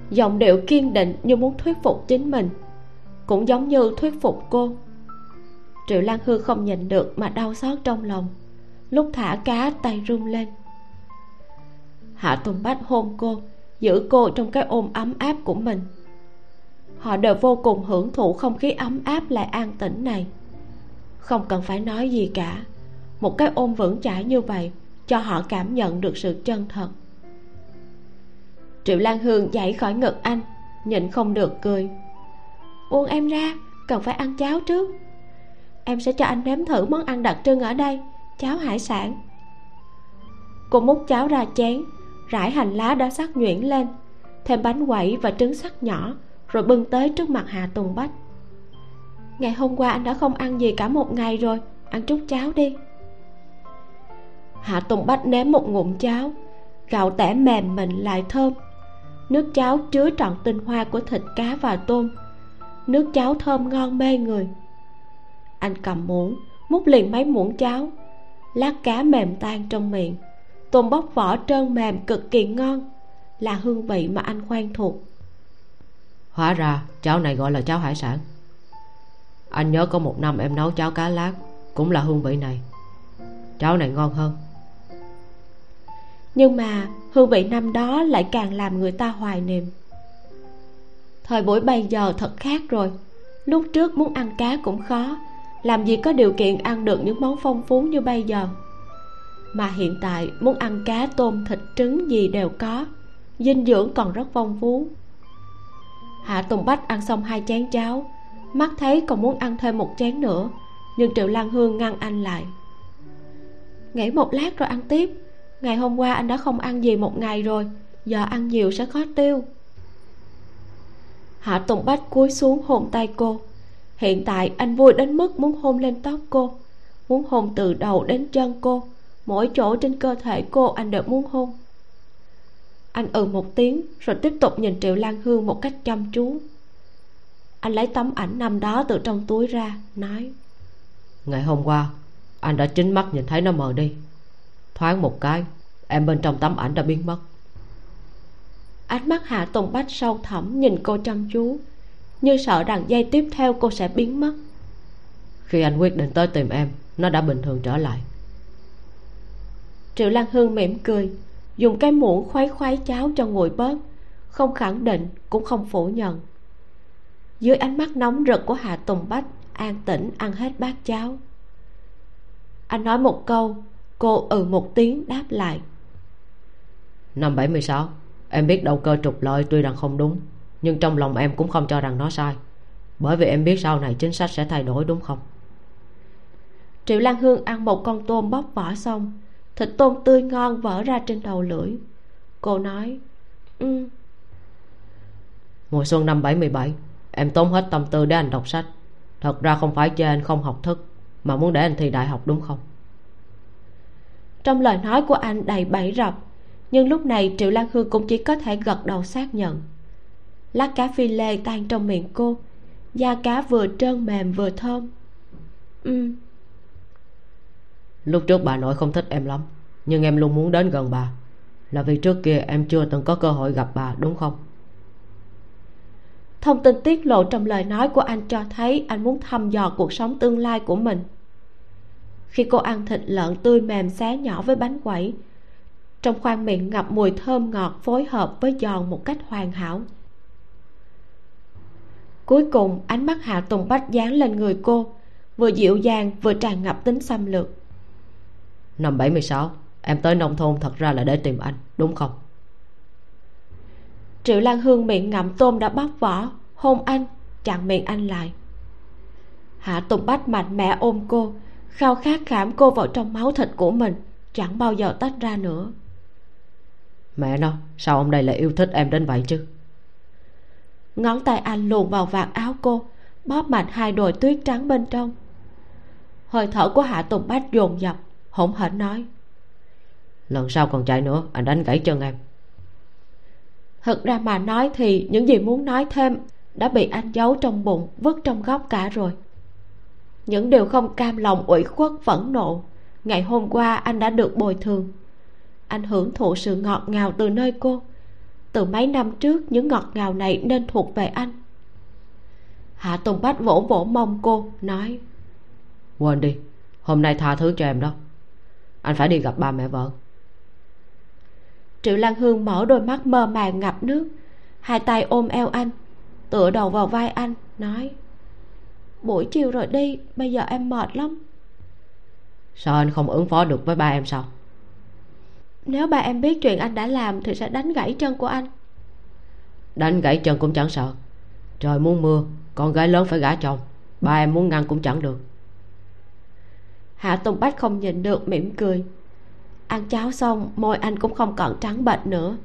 Giọng điệu kiên định như muốn thuyết phục chính mình, cũng giống như thuyết phục cô. Triệu lan hương không nhìn được mà đau xót trong lòng, lúc thả cá tay run lên. Hạ tùng bách hôn cô, giữ cô trong cái ôm ấm áp của mình. Họ đều vô cùng hưởng thụ không khí ấm áp lại an tĩnh này. Không cần phải nói gì cả, một cái ôm vững chãi như vậy cho họ cảm nhận được sự chân thật. Triệu lan hương dậy khỏi ngực anh, nhịn không được cười. Buông em ra, cần phải ăn cháo trước. Em sẽ cho anh nếm thử món ăn đặc trưng ở đây, cháo hải sản. Cô múc cháo ra chén, rải hành lá đã sắc nhuyễn lên, thêm bánh quẩy và trứng sắc nhỏ, rồi bưng tới trước mặt hà tùng bách. Ngày hôm qua anh đã không ăn gì cả một ngày rồi, ăn chút cháo đi hạ tùng bách ném một ngụm cháo, gạo tẻ mềm mịn lại thơm. Nước cháo chứa trọn tinh hoa của thịt cá và tôm. Nước cháo thơm ngon mê người. Anh cầm muỗng, múc liền mấy muỗng cháo. Lát cá mềm tan trong miệng. Tôm bóc vỏ trơn mềm cực kỳ ngon. Là hương vị mà anh quen thuộc. Hóa ra, cháo này gọi là cháo hải sản. Anh nhớ có một năm em nấu cháo cá lát, cũng là hương vị này. Cháo này ngon hơn nhưng mà hương vị năm đó lại càng làm người ta hoài niệm. Thời buổi bây giờ thật khác rồi. Lúc trước muốn ăn cá cũng khó. Làm gì có điều kiện ăn được những món phong phú như bây giờ? Mà hiện tại muốn ăn cá tôm thịt trứng gì đều có. Dinh dưỡng còn rất phong phú. Hạ tùng bách ăn xong hai chén cháo. Mắt thấy còn muốn ăn thêm một chén nữa. Nhưng triệu lan hương ngăn anh lại. Nghỉ một lát rồi ăn tiếp ngày hôm qua anh đã không ăn gì một ngày rồi, giờ ăn nhiều sẽ khó tiêu. Hạ tùng bách cúi xuống hôn tay cô. Hiện tại anh vui đến mức muốn hôn lên tóc cô, muốn hôn từ đầu đến chân cô. Mỗi chỗ trên cơ thể cô anh đều muốn hôn. Anh ừ một tiếng, rồi tiếp tục nhìn triệu lan hương một cách chăm chú. Anh lấy tấm ảnh năm đó từ trong túi ra, nói, ngày hôm qua, anh đã chính mắt nhìn thấy nó mờ đi thoáng một cái, em bên trong tấm ảnh đã biến mất. Ánh mắt hạ tùng bách sâu thẳm nhìn cô chăm chú, như sợ rằng giây tiếp theo cô sẽ biến mất. Khi anh quyết định tới tìm em, nó đã bình thường trở lại. Triệu lan hương mỉm cười, dùng cái muỗng khuấy khuấy cháo cho nguội bớt, không khẳng định, cũng không phủ nhận. Dưới ánh mắt nóng rực của hạ tùng bách, an tĩnh ăn hết bát cháo. Anh nói một câu cô ừ một tiếng đáp lại. Năm 76 Em biết đầu cơ trục lợi tuy rằng không đúng Nhưng trong lòng em cũng không cho rằng nó sai. Bởi vì em biết sau này chính sách sẽ thay đổi đúng không? Triệu Lan Hương ăn một con tôm bóc vỏ xong Thịt tôm tươi ngon vỡ ra trên đầu lưỡi. Cô nói Ừ. Mùa xuân năm 77 Em tốn hết tâm tư để anh đọc sách. Thật ra không phải cho anh không học thức Mà muốn để anh thi đại học đúng không Trong lời nói của anh đầy bẫy rập nhưng lúc này triệu lan hương cũng chỉ có thể gật đầu xác nhận. Lát cá phi lê tan trong miệng cô da cá vừa trơn mềm vừa thơm. Ừ. Lúc trước bà nội không thích em lắm nhưng em luôn muốn đến gần bà. Là vì trước kia em chưa từng có cơ hội gặp bà đúng không? Thông tin tiết lộ trong lời nói của anh cho thấy anh muốn thăm dò cuộc sống tương lai của mình khi cô ăn thịt lợn tươi mềm xé nhỏ với bánh quẩy. Trong khoang miệng ngập mùi thơm ngọt phối hợp với giòn một cách hoàn hảo. Cuối cùng ánh mắt hạ tùng bách dán lên người cô vừa dịu dàng vừa tràn ngập tính xâm lược. Năm 76 em tới nông thôn thật ra là để tìm anh đúng không? Triệu lan hương miệng ngậm tôm đã bóc vỏ hôn anh chặn miệng anh lại. Hạ tùng bách mạnh mẽ ôm cô khao khát khảm cô vào trong máu thịt của mình chẳng bao giờ tách ra nữa. Mẹ nó sao ông đây lại yêu thích em đến vậy chứ? Ngón tay anh luồn vào vạt áo cô bóp mạnh hai đồi tuyết trắng bên trong. Hơi thở của hạ tùng bách dồn dập hỗn hển nói. Lần sau còn chạy nữa anh đánh gãy chân em. Thực ra mà nói thì những gì muốn nói thêm đã bị anh giấu trong bụng vứt trong góc cả rồi những điều không cam lòng ủy khuất phẫn nộ. Ngày hôm qua anh đã được bồi thường. Anh hưởng thụ sự ngọt ngào từ nơi cô. Từ mấy năm trước những ngọt ngào này nên thuộc về anh. Hạ tùng bách vỗ vỗ mông cô nói quên đi hôm nay tha thứ cho em đó. Anh phải đi gặp ba mẹ vợ. Triệu lan hương mở đôi mắt mơ màng ngập nước. Hai tay ôm eo anh tựa đầu vào vai anh nói buổi chiều rồi đi bây giờ em mệt lắm. Sao anh không ứng phó được với ba em sao? Nếu ba em biết chuyện anh đã làm thì sẽ đánh gãy chân của anh. Đánh gãy chân cũng chẳng sợ. Trời muốn mưa con gái lớn phải gả chồng. Ba em muốn ngăn cũng chẳng được. Hạ tùng bách không nhìn được mỉm cười. Ăn cháo xong môi anh cũng không còn trắng bệch nữa.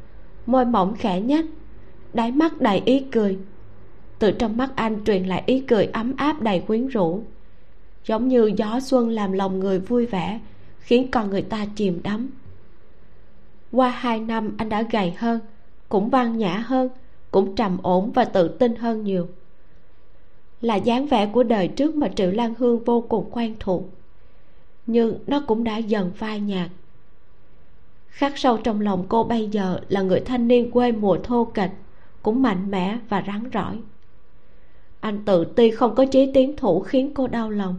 Môi mỏng khẽ nhếch đáy mắt đầy ý cười từ trong mắt anh truyền lại ý cười ấm áp đầy quyến rũ. Giống như gió xuân làm lòng người vui vẻ, khiến con người ta chìm đắm. Qua hai năm anh đã gầy hơn, cũng văn nhã hơn, cũng trầm ổn và tự tin hơn nhiều. Là dáng vẻ của đời trước mà triệu lan hương vô cùng quen thuộc, nhưng nó cũng đã dần phai nhạt. Khắc sâu trong lòng cô bây giờ là người thanh niên quê mùa thô kịch cũng mạnh mẽ và rắn rỏi anh tự ti không có chí tiến thủ khiến cô đau lòng.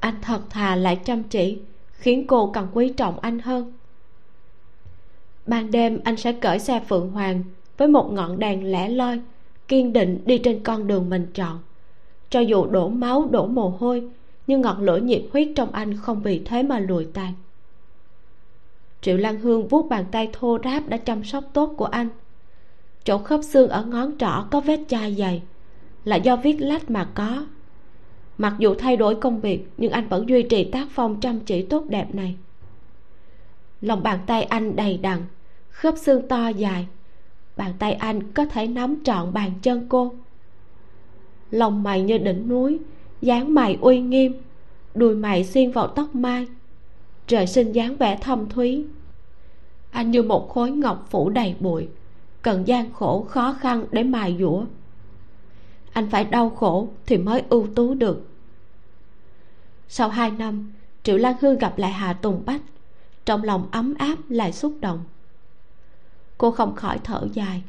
Anh thật thà lại chăm chỉ, khiến cô càng quý trọng anh hơn. Ban đêm anh sẽ cởi xe phượng hoàng với một ngọn đèn lẻ loi, kiên định đi trên con đường mình chọn. Cho dù đổ máu, đổ mồ hôi, nhưng ngọn lửa nhiệt huyết trong anh không vì thế mà lùi tàn triệu lan hương vuốt bàn tay thô ráp đã chăm sóc tốt của anh. Chỗ khớp xương ở ngón trỏ có vết chai dày là do viết lách mà có. Mặc dù thay đổi công việc, nhưng anh vẫn duy trì tác phong chăm chỉ tốt đẹp này. Lòng bàn tay anh đầy đặn, khớp xương to dài. Bàn tay anh có thể nắm trọn bàn chân cô. Lòng mày như đỉnh núi, dáng mày uy nghiêm đuôi mày xuyên vào tóc mai. Trời sinh dáng vẻ thâm thúy. Anh như một khối ngọc phủ đầy bụi, cần gian khổ khó khăn để mài dũa anh phải đau khổ thì mới ưu tú được. Sau hai năm triệu lan hương gặp lại hà tùng bách. Trong lòng ấm áp lại xúc động. Cô không khỏi thở dài.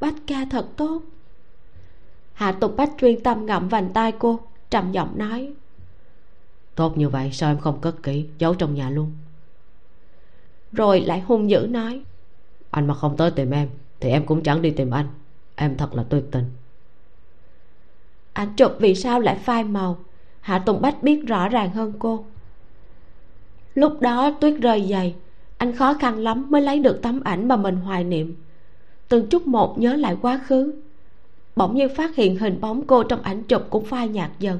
Bách ca thật tốt. Hạ tục bách chuyên tâm ngậm vành tai cô trầm giọng nói. Tốt như vậy sao em không cất kỹ giấu trong nhà luôn? Rồi lại hung dữ nói. Anh mà không tới tìm em thì em cũng chẳng đi tìm anh. Em thật là tuyệt tình ảnh chụp vì sao lại phai màu? Hạ tùng bách biết rõ ràng hơn cô. Lúc đó tuyết rơi dày anh khó khăn lắm mới lấy được tấm ảnh mà mình hoài niệm. Từng chút một nhớ lại quá khứ. Bỗng nhiên phát hiện hình bóng cô trong ảnh chụp cũng phai nhạt dần.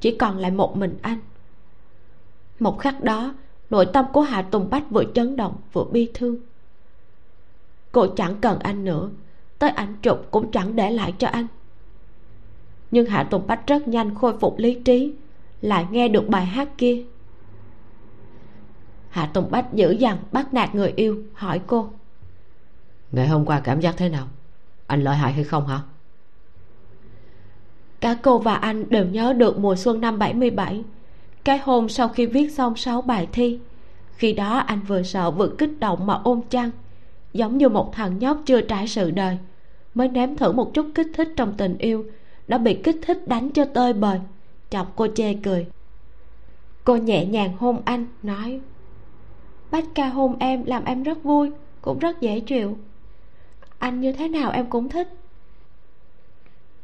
Chỉ còn lại một mình anh. Một khắc đó, nội tâm của hạ tùng bách vừa chấn động, vừa bi thương. Cô chẳng cần anh nữa, tới ảnh chụp cũng chẳng để lại cho anh nhưng hạ tùng bách rất nhanh khôi phục lý trí lại nghe được bài hát kia. Hạ tùng bách dữ dằn bắt nạt người yêu hỏi cô ngày hôm qua cảm giác thế nào? Anh lợi hại hay không hả? Cả cô và anh đều nhớ được mùa xuân năm 77 cái hôm sau khi viết xong sáu bài thi. Khi đó anh vừa sợ vừa kích động mà ôm chăn giống như một thằng nhóc chưa trải sự đời mới nếm thử một chút kích thích trong tình yêu đã bị kích thích đánh cho tơi bời. Chọc cô chê cười. Cô nhẹ nhàng hôn anh, nói, bách ca hôn em làm em rất vui, cũng rất dễ chịu. Anh như thế nào em cũng thích.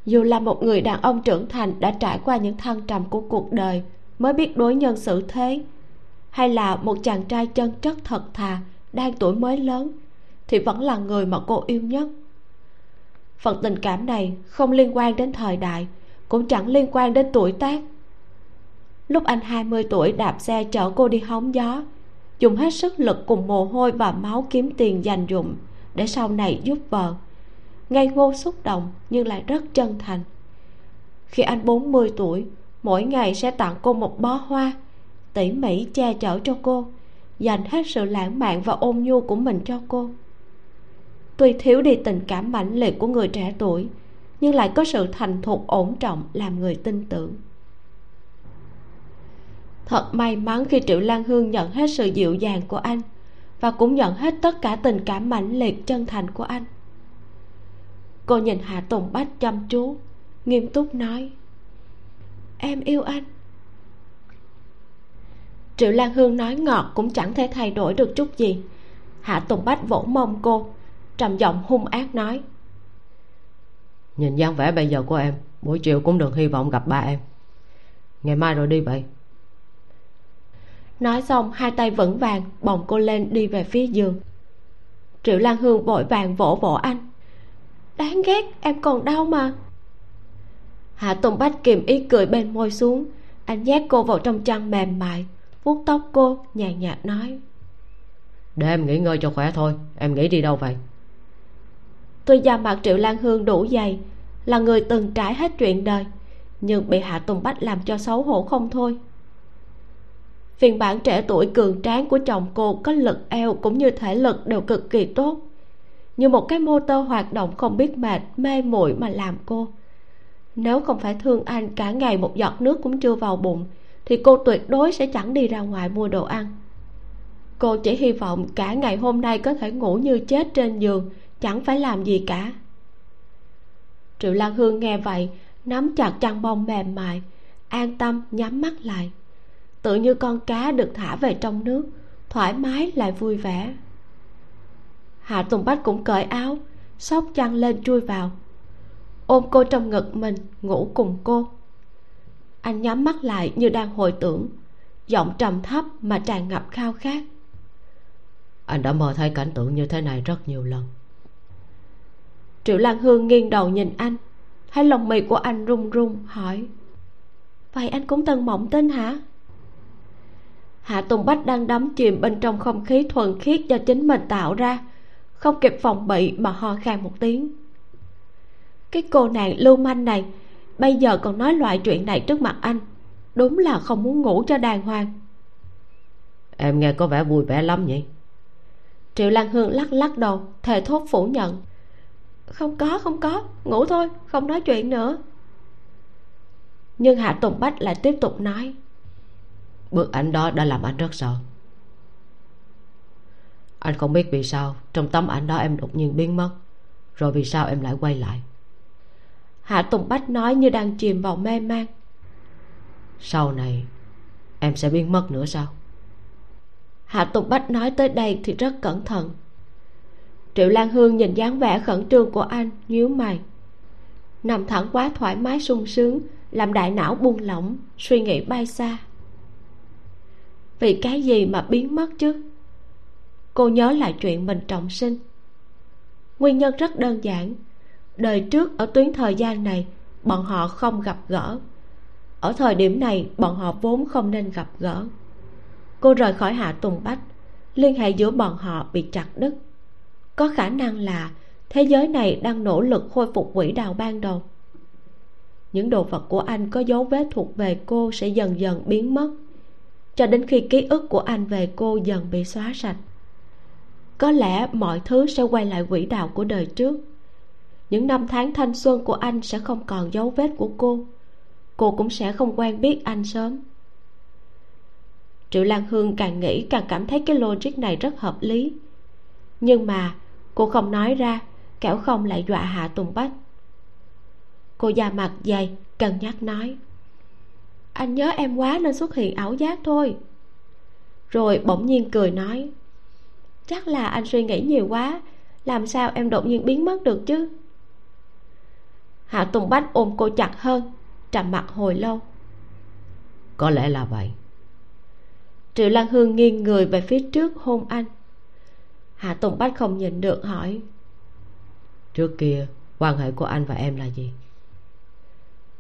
Dù là một người đàn ông trưởng thành đã trải qua những thăng trầm của cuộc đời mới biết đối nhân xử thế, hay là một chàng trai chân chất thật thà, đang tuổi mới lớn, thì vẫn là người mà cô yêu nhất phần tình cảm này không liên quan đến thời đại, cũng chẳng liên quan đến tuổi tác. Lúc anh 20 tuổi đạp xe chở cô đi hóng gió, dùng hết sức lực cùng mồ hôi và máu kiếm tiền dành dụng để sau này giúp vợ. Ngây ngô xúc động nhưng lại rất chân thành. Khi anh 40 tuổi, mỗi ngày sẽ tặng cô một bó hoa, tỉ mỉ che chở cho cô, dành hết sự lãng mạn và ôn nhu của mình cho cô tuy thiếu đi tình cảm mãnh liệt của người trẻ tuổi, nhưng lại có sự thành thục ổn trọng làm người tin tưởng. Thật may mắn khi triệu lan hương nhận hết sự dịu dàng của anh và cũng nhận hết tất cả tình cảm mãnh liệt chân thành của anh. Cô nhìn hạ tùng bách chăm chú, nghiêm túc nói, em yêu anh. Triệu lan hương nói ngọt cũng chẳng thể thay đổi được chút gì. Hạ tùng bách vỗ mông cô trầm giọng hung ác nói. Nhìn dáng vẻ bây giờ của em buổi chiều cũng đừng hy vọng gặp ba em. Ngày mai rồi đi vậy. Nói xong hai tay vững vàng bồng cô lên đi về phía giường. Triệu lan hương vội vàng vỗ vỗ anh. Đáng ghét em còn đau mà. Hạ tùng bách kìm ý cười bên môi xuống. Anh nhét cô vào trong chăn mềm mại vuốt tóc cô nhàn nhạt nói. Để em nghỉ ngơi cho khỏe thôi em nghĩ đi đâu vậy tuy da mặt triệu lan hương đủ dày, là người từng trải hết chuyện đời, nhưng bị hạ tùng bách làm cho xấu hổ không thôi. Phiên bản trẻ tuổi cường tráng của chồng cô có lực eo cũng như thể lực đều cực kỳ tốt, như một cái motor hoạt động không biết mệt, mê muội mà làm cô. Nếu không phải thương anh cả ngày một giọt nước cũng chưa vào bụng, thì cô tuyệt đối sẽ chẳng đi ra ngoài mua đồ ăn. Cô chỉ hy vọng cả ngày hôm nay có thể ngủ như chết trên giường chẳng phải làm gì cả. Triệu lan hương nghe vậy, nắm chặt chăn bông mềm mại, an tâm nhắm mắt lại. Tự như con cá được thả về trong nước, thoải mái lại vui vẻ. Hạ tùng bách cũng cởi áo, xốc chăn lên chui vào. Ôm cô trong ngực mình, ngủ cùng cô. Anh nhắm mắt lại như đang hồi tưởng, giọng trầm thấp mà tràn ngập khao khát. Anh đã mơ thấy cảnh tượng như thế này rất nhiều lần triệu lan hương nghiêng đầu nhìn anh thấy lòng mì của anh run run hỏi vậy anh cũng từng mộng tin hả? Hạ tùng bách đang đắm chìm bên trong không khí thuần khiết do chính mình tạo ra không kịp phòng bị mà ho khan một tiếng. Cái cô nàng lưu manh này bây giờ còn nói loại chuyện này trước mặt anh đúng là không muốn ngủ cho đàng hoàng. Em nghe có vẻ vui vẻ lắm nhỉ? Triệu lan hương lắc lắc đầu thề thốt phủ nhận không có không có. Ngủ thôi, không nói chuyện nữa. Nhưng hạ tùng bách lại tiếp tục nói bức ảnh đó đã làm anh rất sợ. Anh không biết vì sao trong tấm ảnh đó em đột nhiên biến mất, rồi vì sao em lại quay lại. Hạ tùng bách nói như đang chìm vào mê man. Sau này em sẽ biến mất nữa sao? Hạ tùng bách nói tới đây thì rất cẩn thận triệu lan hương nhìn dáng vẻ khẩn trương của anh, nhíu mày. Nằm thẳng quá thoải mái sung sướng, làm đại não buông lỏng, suy nghĩ bay xa. Vì cái gì mà biến mất chứ? Cô nhớ lại chuyện mình trọng sinh. Nguyên nhân rất đơn giản. Đời trước ở tuyến thời gian này, bọn họ không gặp gỡ. Ở thời điểm này, bọn họ vốn không nên gặp gỡ. Cô rời khỏi hạ tùng bách, liên hệ giữa bọn họ bị chặt đứt có khả năng là thế giới này đang nỗ lực khôi phục quỹ đạo ban đầu. Những đồ vật của anh có dấu vết thuộc về cô sẽ dần dần biến mất, cho đến khi ký ức của anh về cô dần bị xóa sạch. Có lẽ mọi thứ sẽ quay lại quỹ đạo của đời trước. Những năm tháng thanh xuân của anh sẽ không còn dấu vết của cô. Cô cũng sẽ không quen biết anh sớm. Triệu lan hương càng nghĩ càng cảm thấy cái logic này rất hợp lý. Nhưng mà cô không nói ra kẻo không lại dọa hạ tùng bách. Cô già mặt dày cân nhắc nói anh nhớ em quá nên xuất hiện ảo giác thôi. Rồi bỗng nhiên cười nói chắc là anh suy nghĩ nhiều quá làm sao em đột nhiên biến mất được chứ? Hạ tùng bách ôm cô chặt hơn trầm mặt hồi lâu. Có lẽ là vậy. Triệu lan hương nghiêng người về phía trước hôn anh hạ tùng bách không nhìn được hỏi. Trước kia quan hệ của anh và em là gì?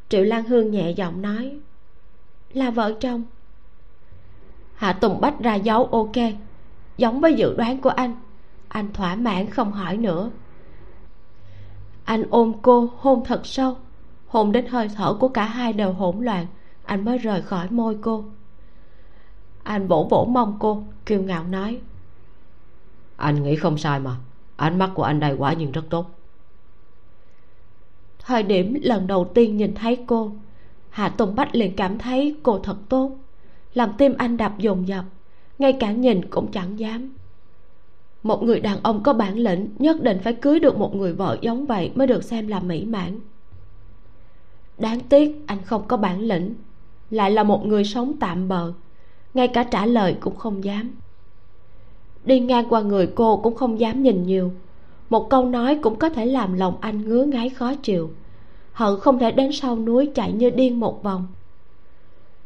Triệu lan hương nhẹ giọng nói. Là vợ chồng. Hạ tùng bách ra dấu ok. Giống với dự đoán của anh anh thỏa mãn không hỏi nữa. Anh ôm cô hôn thật sâu hôn đến hơi thở của cả hai đều hỗn loạn anh mới rời khỏi môi cô. Anh vỗ vỗ mông cô kiêu ngạo nói anh nghĩ không sai mà. Ánh mắt của anh đây quả nhiên rất tốt. Thời điểm lần đầu tiên nhìn thấy cô, hạ tùng bách liền cảm thấy cô thật tốt. Làm tim anh đập dồn dập, ngay cả nhìn cũng chẳng dám. Một người đàn ông có bản lĩnh nhất định phải cưới được một người vợ giống vậy mới được xem là mỹ mãn. Đáng tiếc anh không có bản lĩnh, lại là một người sống tạm bờ ngay cả trả lời cũng không dám đi ngang qua người cô cũng không dám nhìn nhiều. Một câu nói cũng có thể làm lòng anh ngứa ngáy khó chịu. Hận không thể đến sau núi chạy như điên một vòng.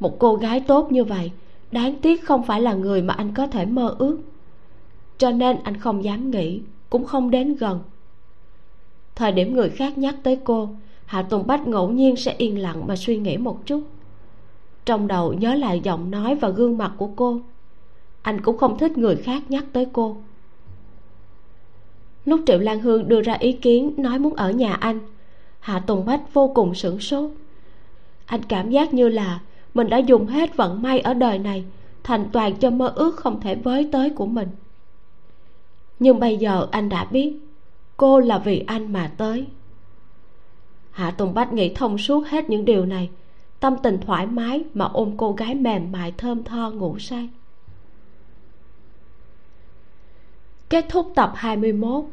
Một cô gái tốt như vậy, đáng tiếc không phải là người mà anh có thể mơ ước. Cho nên anh không dám nghĩ, cũng không đến gần. Thời điểm người khác nhắc tới cô, hạ tùng bách ngẫu nhiên sẽ yên lặng mà suy nghĩ một chút. Trong đầu nhớ lại giọng nói và gương mặt của cô anh cũng không thích người khác nhắc tới cô. Lúc triệu lan hương đưa ra ý kiến nói muốn ở nhà anh, hạ tùng bách vô cùng sửng sốt. Anh cảm giác như là mình đã dùng hết vận may ở đời này, thành toàn cho mơ ước không thể với tới của mình. Nhưng bây giờ anh đã biết, cô là vì anh mà tới. Hạ tùng bách nghĩ thông suốt hết những điều này, tâm tình thoải mái mà ôm cô gái mềm mại thơm tho ngủ say. Kết thúc tập 21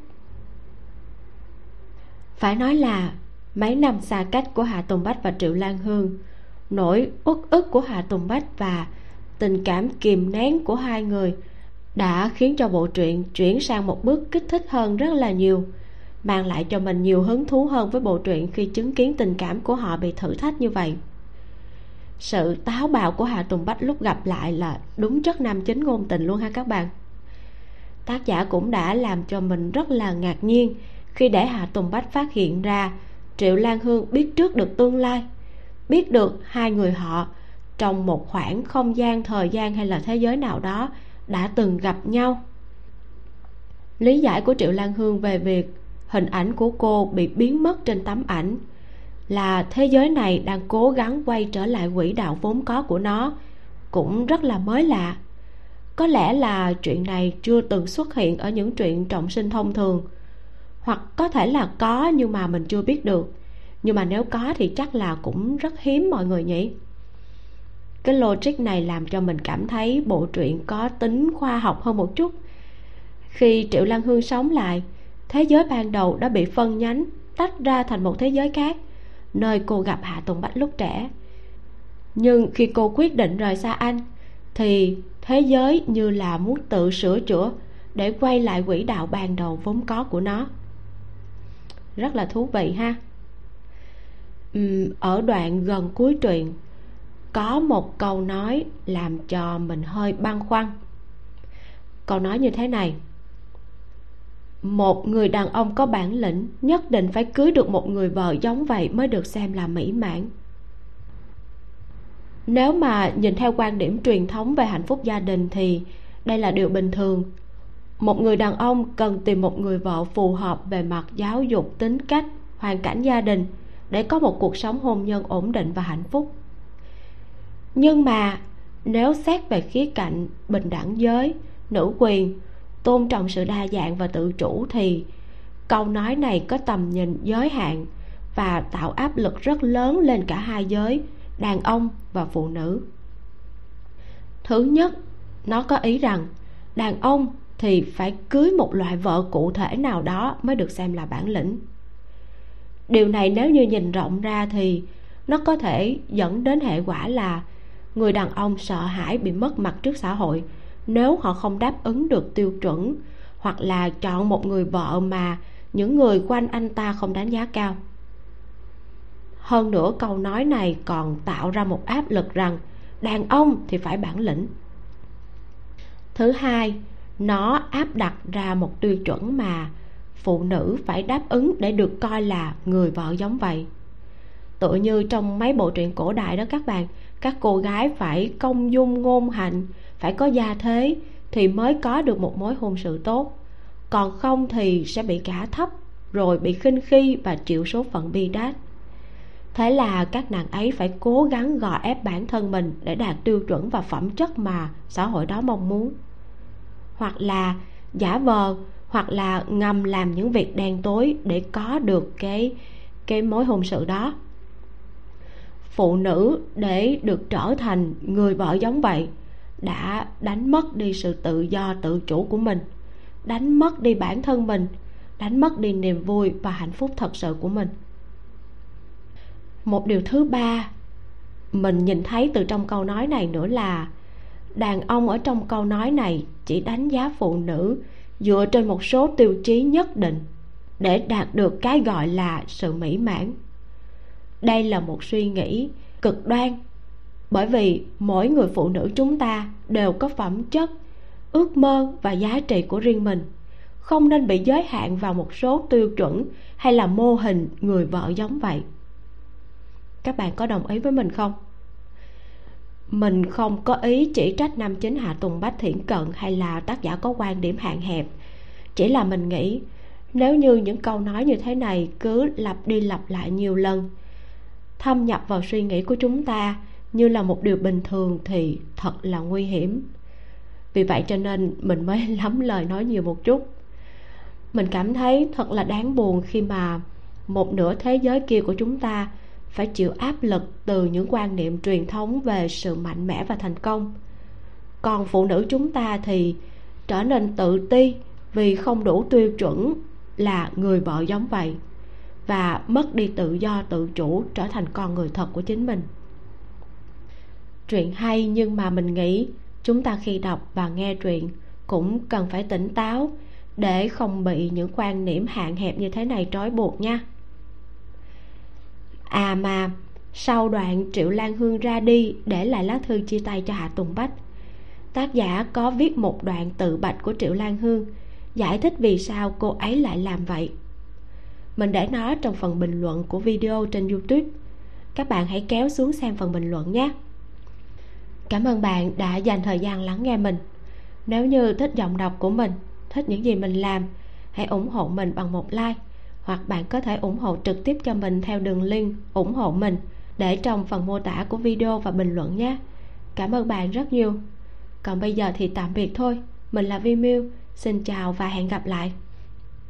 phải nói là mấy năm xa cách của hạ tùng bách và triệu lan hương, nỗi uất ức của hạ tùng bách và tình cảm kìm nén của hai người đã khiến cho bộ truyện chuyển sang một bước kích thích hơn rất là nhiều, mang lại cho mình nhiều hứng thú hơn với bộ truyện khi chứng kiến tình cảm của họ bị thử thách như vậy. Sự táo bạo của hà tùng bách lúc gặp lại là đúng chất nam chính ngôn tình luôn ha các bạn tác giả cũng đã làm cho mình rất là ngạc nhiên khi để hạ tùng bách phát hiện ra triệu lan hương biết trước được tương lai, biết được hai người họ trong một khoảng không gian, thời gian hay là thế giới nào đó đã từng gặp nhau. Lý giải của triệu lan hương về việc hình ảnh của cô bị biến mất trên tấm ảnh là thế giới này đang cố gắng quay trở lại quỹ đạo vốn có của nó cũng rất là mới lạ có lẽ là chuyện này chưa từng xuất hiện ở những chuyện trọng sinh thông thường. Hoặc có thể là có nhưng mà mình chưa biết được. Nhưng mà nếu có thì chắc là cũng rất hiếm mọi người nhỉ. Cái logic này làm cho mình cảm thấy bộ truyện có tính khoa học hơn một chút. Khi triệu lan hương sống lại, thế giới ban đầu đã bị phân nhánh, tách ra thành một thế giới khác, nơi cô gặp hạ tùng bách lúc trẻ. Nhưng khi cô quyết định rời xa anh, thì thế giới như là muốn tự sửa chữa để quay lại quỹ đạo ban đầu vốn có của nó. Rất là thú vị ha. Ở đoạn gần cuối truyện, có một câu nói làm cho mình hơi băn khoăn. Câu nói như thế này. Một người đàn ông có bản lĩnh nhất định phải cưới được một người vợ giống vậy mới được xem là mỹ mãn nếu mà nhìn theo quan điểm truyền thống về hạnh phúc gia đình thì đây là điều bình thường. Một người đàn ông cần tìm một người vợ phù hợp về mặt giáo dục, tính cách, hoàn cảnh gia đình để có một cuộc sống hôn nhân ổn định và hạnh phúc. Nhưng mà nếu xét về khía cạnh bình đẳng giới, nữ quyền, tôn trọng sự đa dạng và tự chủ thì câu nói này có tầm nhìn giới hạn và tạo áp lực rất lớn lên cả hai giới, đàn ông và phụ nữ. Thứ nhất, nó có ý rằng đàn ông thì phải cưới một loại vợ cụ thể nào đó mới được xem là bản lĩnh. Điều này nếu như nhìn rộng ra thì nó có thể dẫn đến hệ quả là người đàn ông sợ hãi bị mất mặt trước xã hội nếu họ không đáp ứng được tiêu chuẩn hoặc là chọn một người vợ mà những người quanh anh ta không đánh giá cao hơn nữa câu nói này còn tạo ra một áp lực rằng, đàn ông thì phải bản lĩnh. Thứ hai, nó áp đặt ra một tiêu chuẩn mà phụ nữ phải đáp ứng để được coi là người vợ giống vậy. Tựa như trong mấy bộ truyện cổ đại đó các bạn, các cô gái phải công dung ngôn hạnh phải có gia thế thì mới có được một mối hôn sự tốt. Còn không thì sẽ bị cả thấp, rồi bị khinh khi và chịu số phận bi đát thế là các nàng ấy phải cố gắng gò ép bản thân mình để đạt tiêu chuẩn và phẩm chất mà xã hội đó mong muốn. Hoặc là giả vờ, hoặc là ngầm làm những việc đen tối để có được cái cái mối hôn sự đó. Phụ nữ để được trở thành người vợ giống vậy đã đánh mất đi sự tự do tự chủ của mình, đánh mất đi bản thân mình, đánh mất đi niềm vui và hạnh phúc thật sự của mình một điều thứ ba, mình nhìn thấy từ trong câu nói này nữa là đàn ông ở trong câu nói này chỉ đánh giá phụ nữ dựa trên một số tiêu chí nhất định để đạt được cái gọi là sự mỹ mãn. Đây là một suy nghĩ cực đoan, bởi vì mỗi người phụ nữ chúng ta đều có phẩm chất, ước mơ và giá trị của riêng mình. Không nên bị giới hạn vào một số tiêu chuẩn hay là mô hình người vợ giống vậy các bạn có đồng ý với mình không? Mình không có ý chỉ trách nam chính hạ tùng bách thiển cận hay là tác giả có quan điểm hạn hẹp. Chỉ là mình nghĩ, nếu như những câu nói như thế này cứ lặp đi lặp lại nhiều lần, thâm nhập vào suy nghĩ của chúng ta như là một điều bình thường thì thật là nguy hiểm. Vì vậy cho nên mình mới lắm lời nói nhiều một chút. Mình cảm thấy thật là đáng buồn khi mà một nửa thế giới kia của chúng ta phải chịu áp lực từ những quan niệm truyền thống về sự mạnh mẽ và thành công. Còn phụ nữ chúng ta thì trở nên tự ti vì không đủ tiêu chuẩn là người vợ giống vậy và mất đi tự do tự chủ trở thành con người thật của chính mình. Truyện hay nhưng mà mình nghĩ chúng ta khi đọc và nghe truyện cũng cần phải tỉnh táo để không bị những quan niệm hạn hẹp như thế này trói buộc nha à mà, sau đoạn triệu lan hương ra đi để lại lá thư chia tay cho hạ tùng bách, tác giả có viết một đoạn tự bạch của triệu lan hương, giải thích vì sao cô ấy lại làm vậy. Mình để nó trong phần bình luận của video trên youtube. Các bạn hãy kéo xuống xem phần bình luận nhé. Cảm ơn bạn đã dành thời gian lắng nghe mình. Nếu như thích giọng đọc của mình, thích những gì mình làm, hãy ủng hộ mình bằng một like hoặc bạn có thể ủng hộ trực tiếp cho mình theo đường link ủng hộ mình để trong phần mô tả của video và bình luận nhé. Cảm ơn bạn rất nhiều. Còn bây giờ thì tạm biệt thôi. Mình là vi miu. Xin chào và hẹn gặp lại.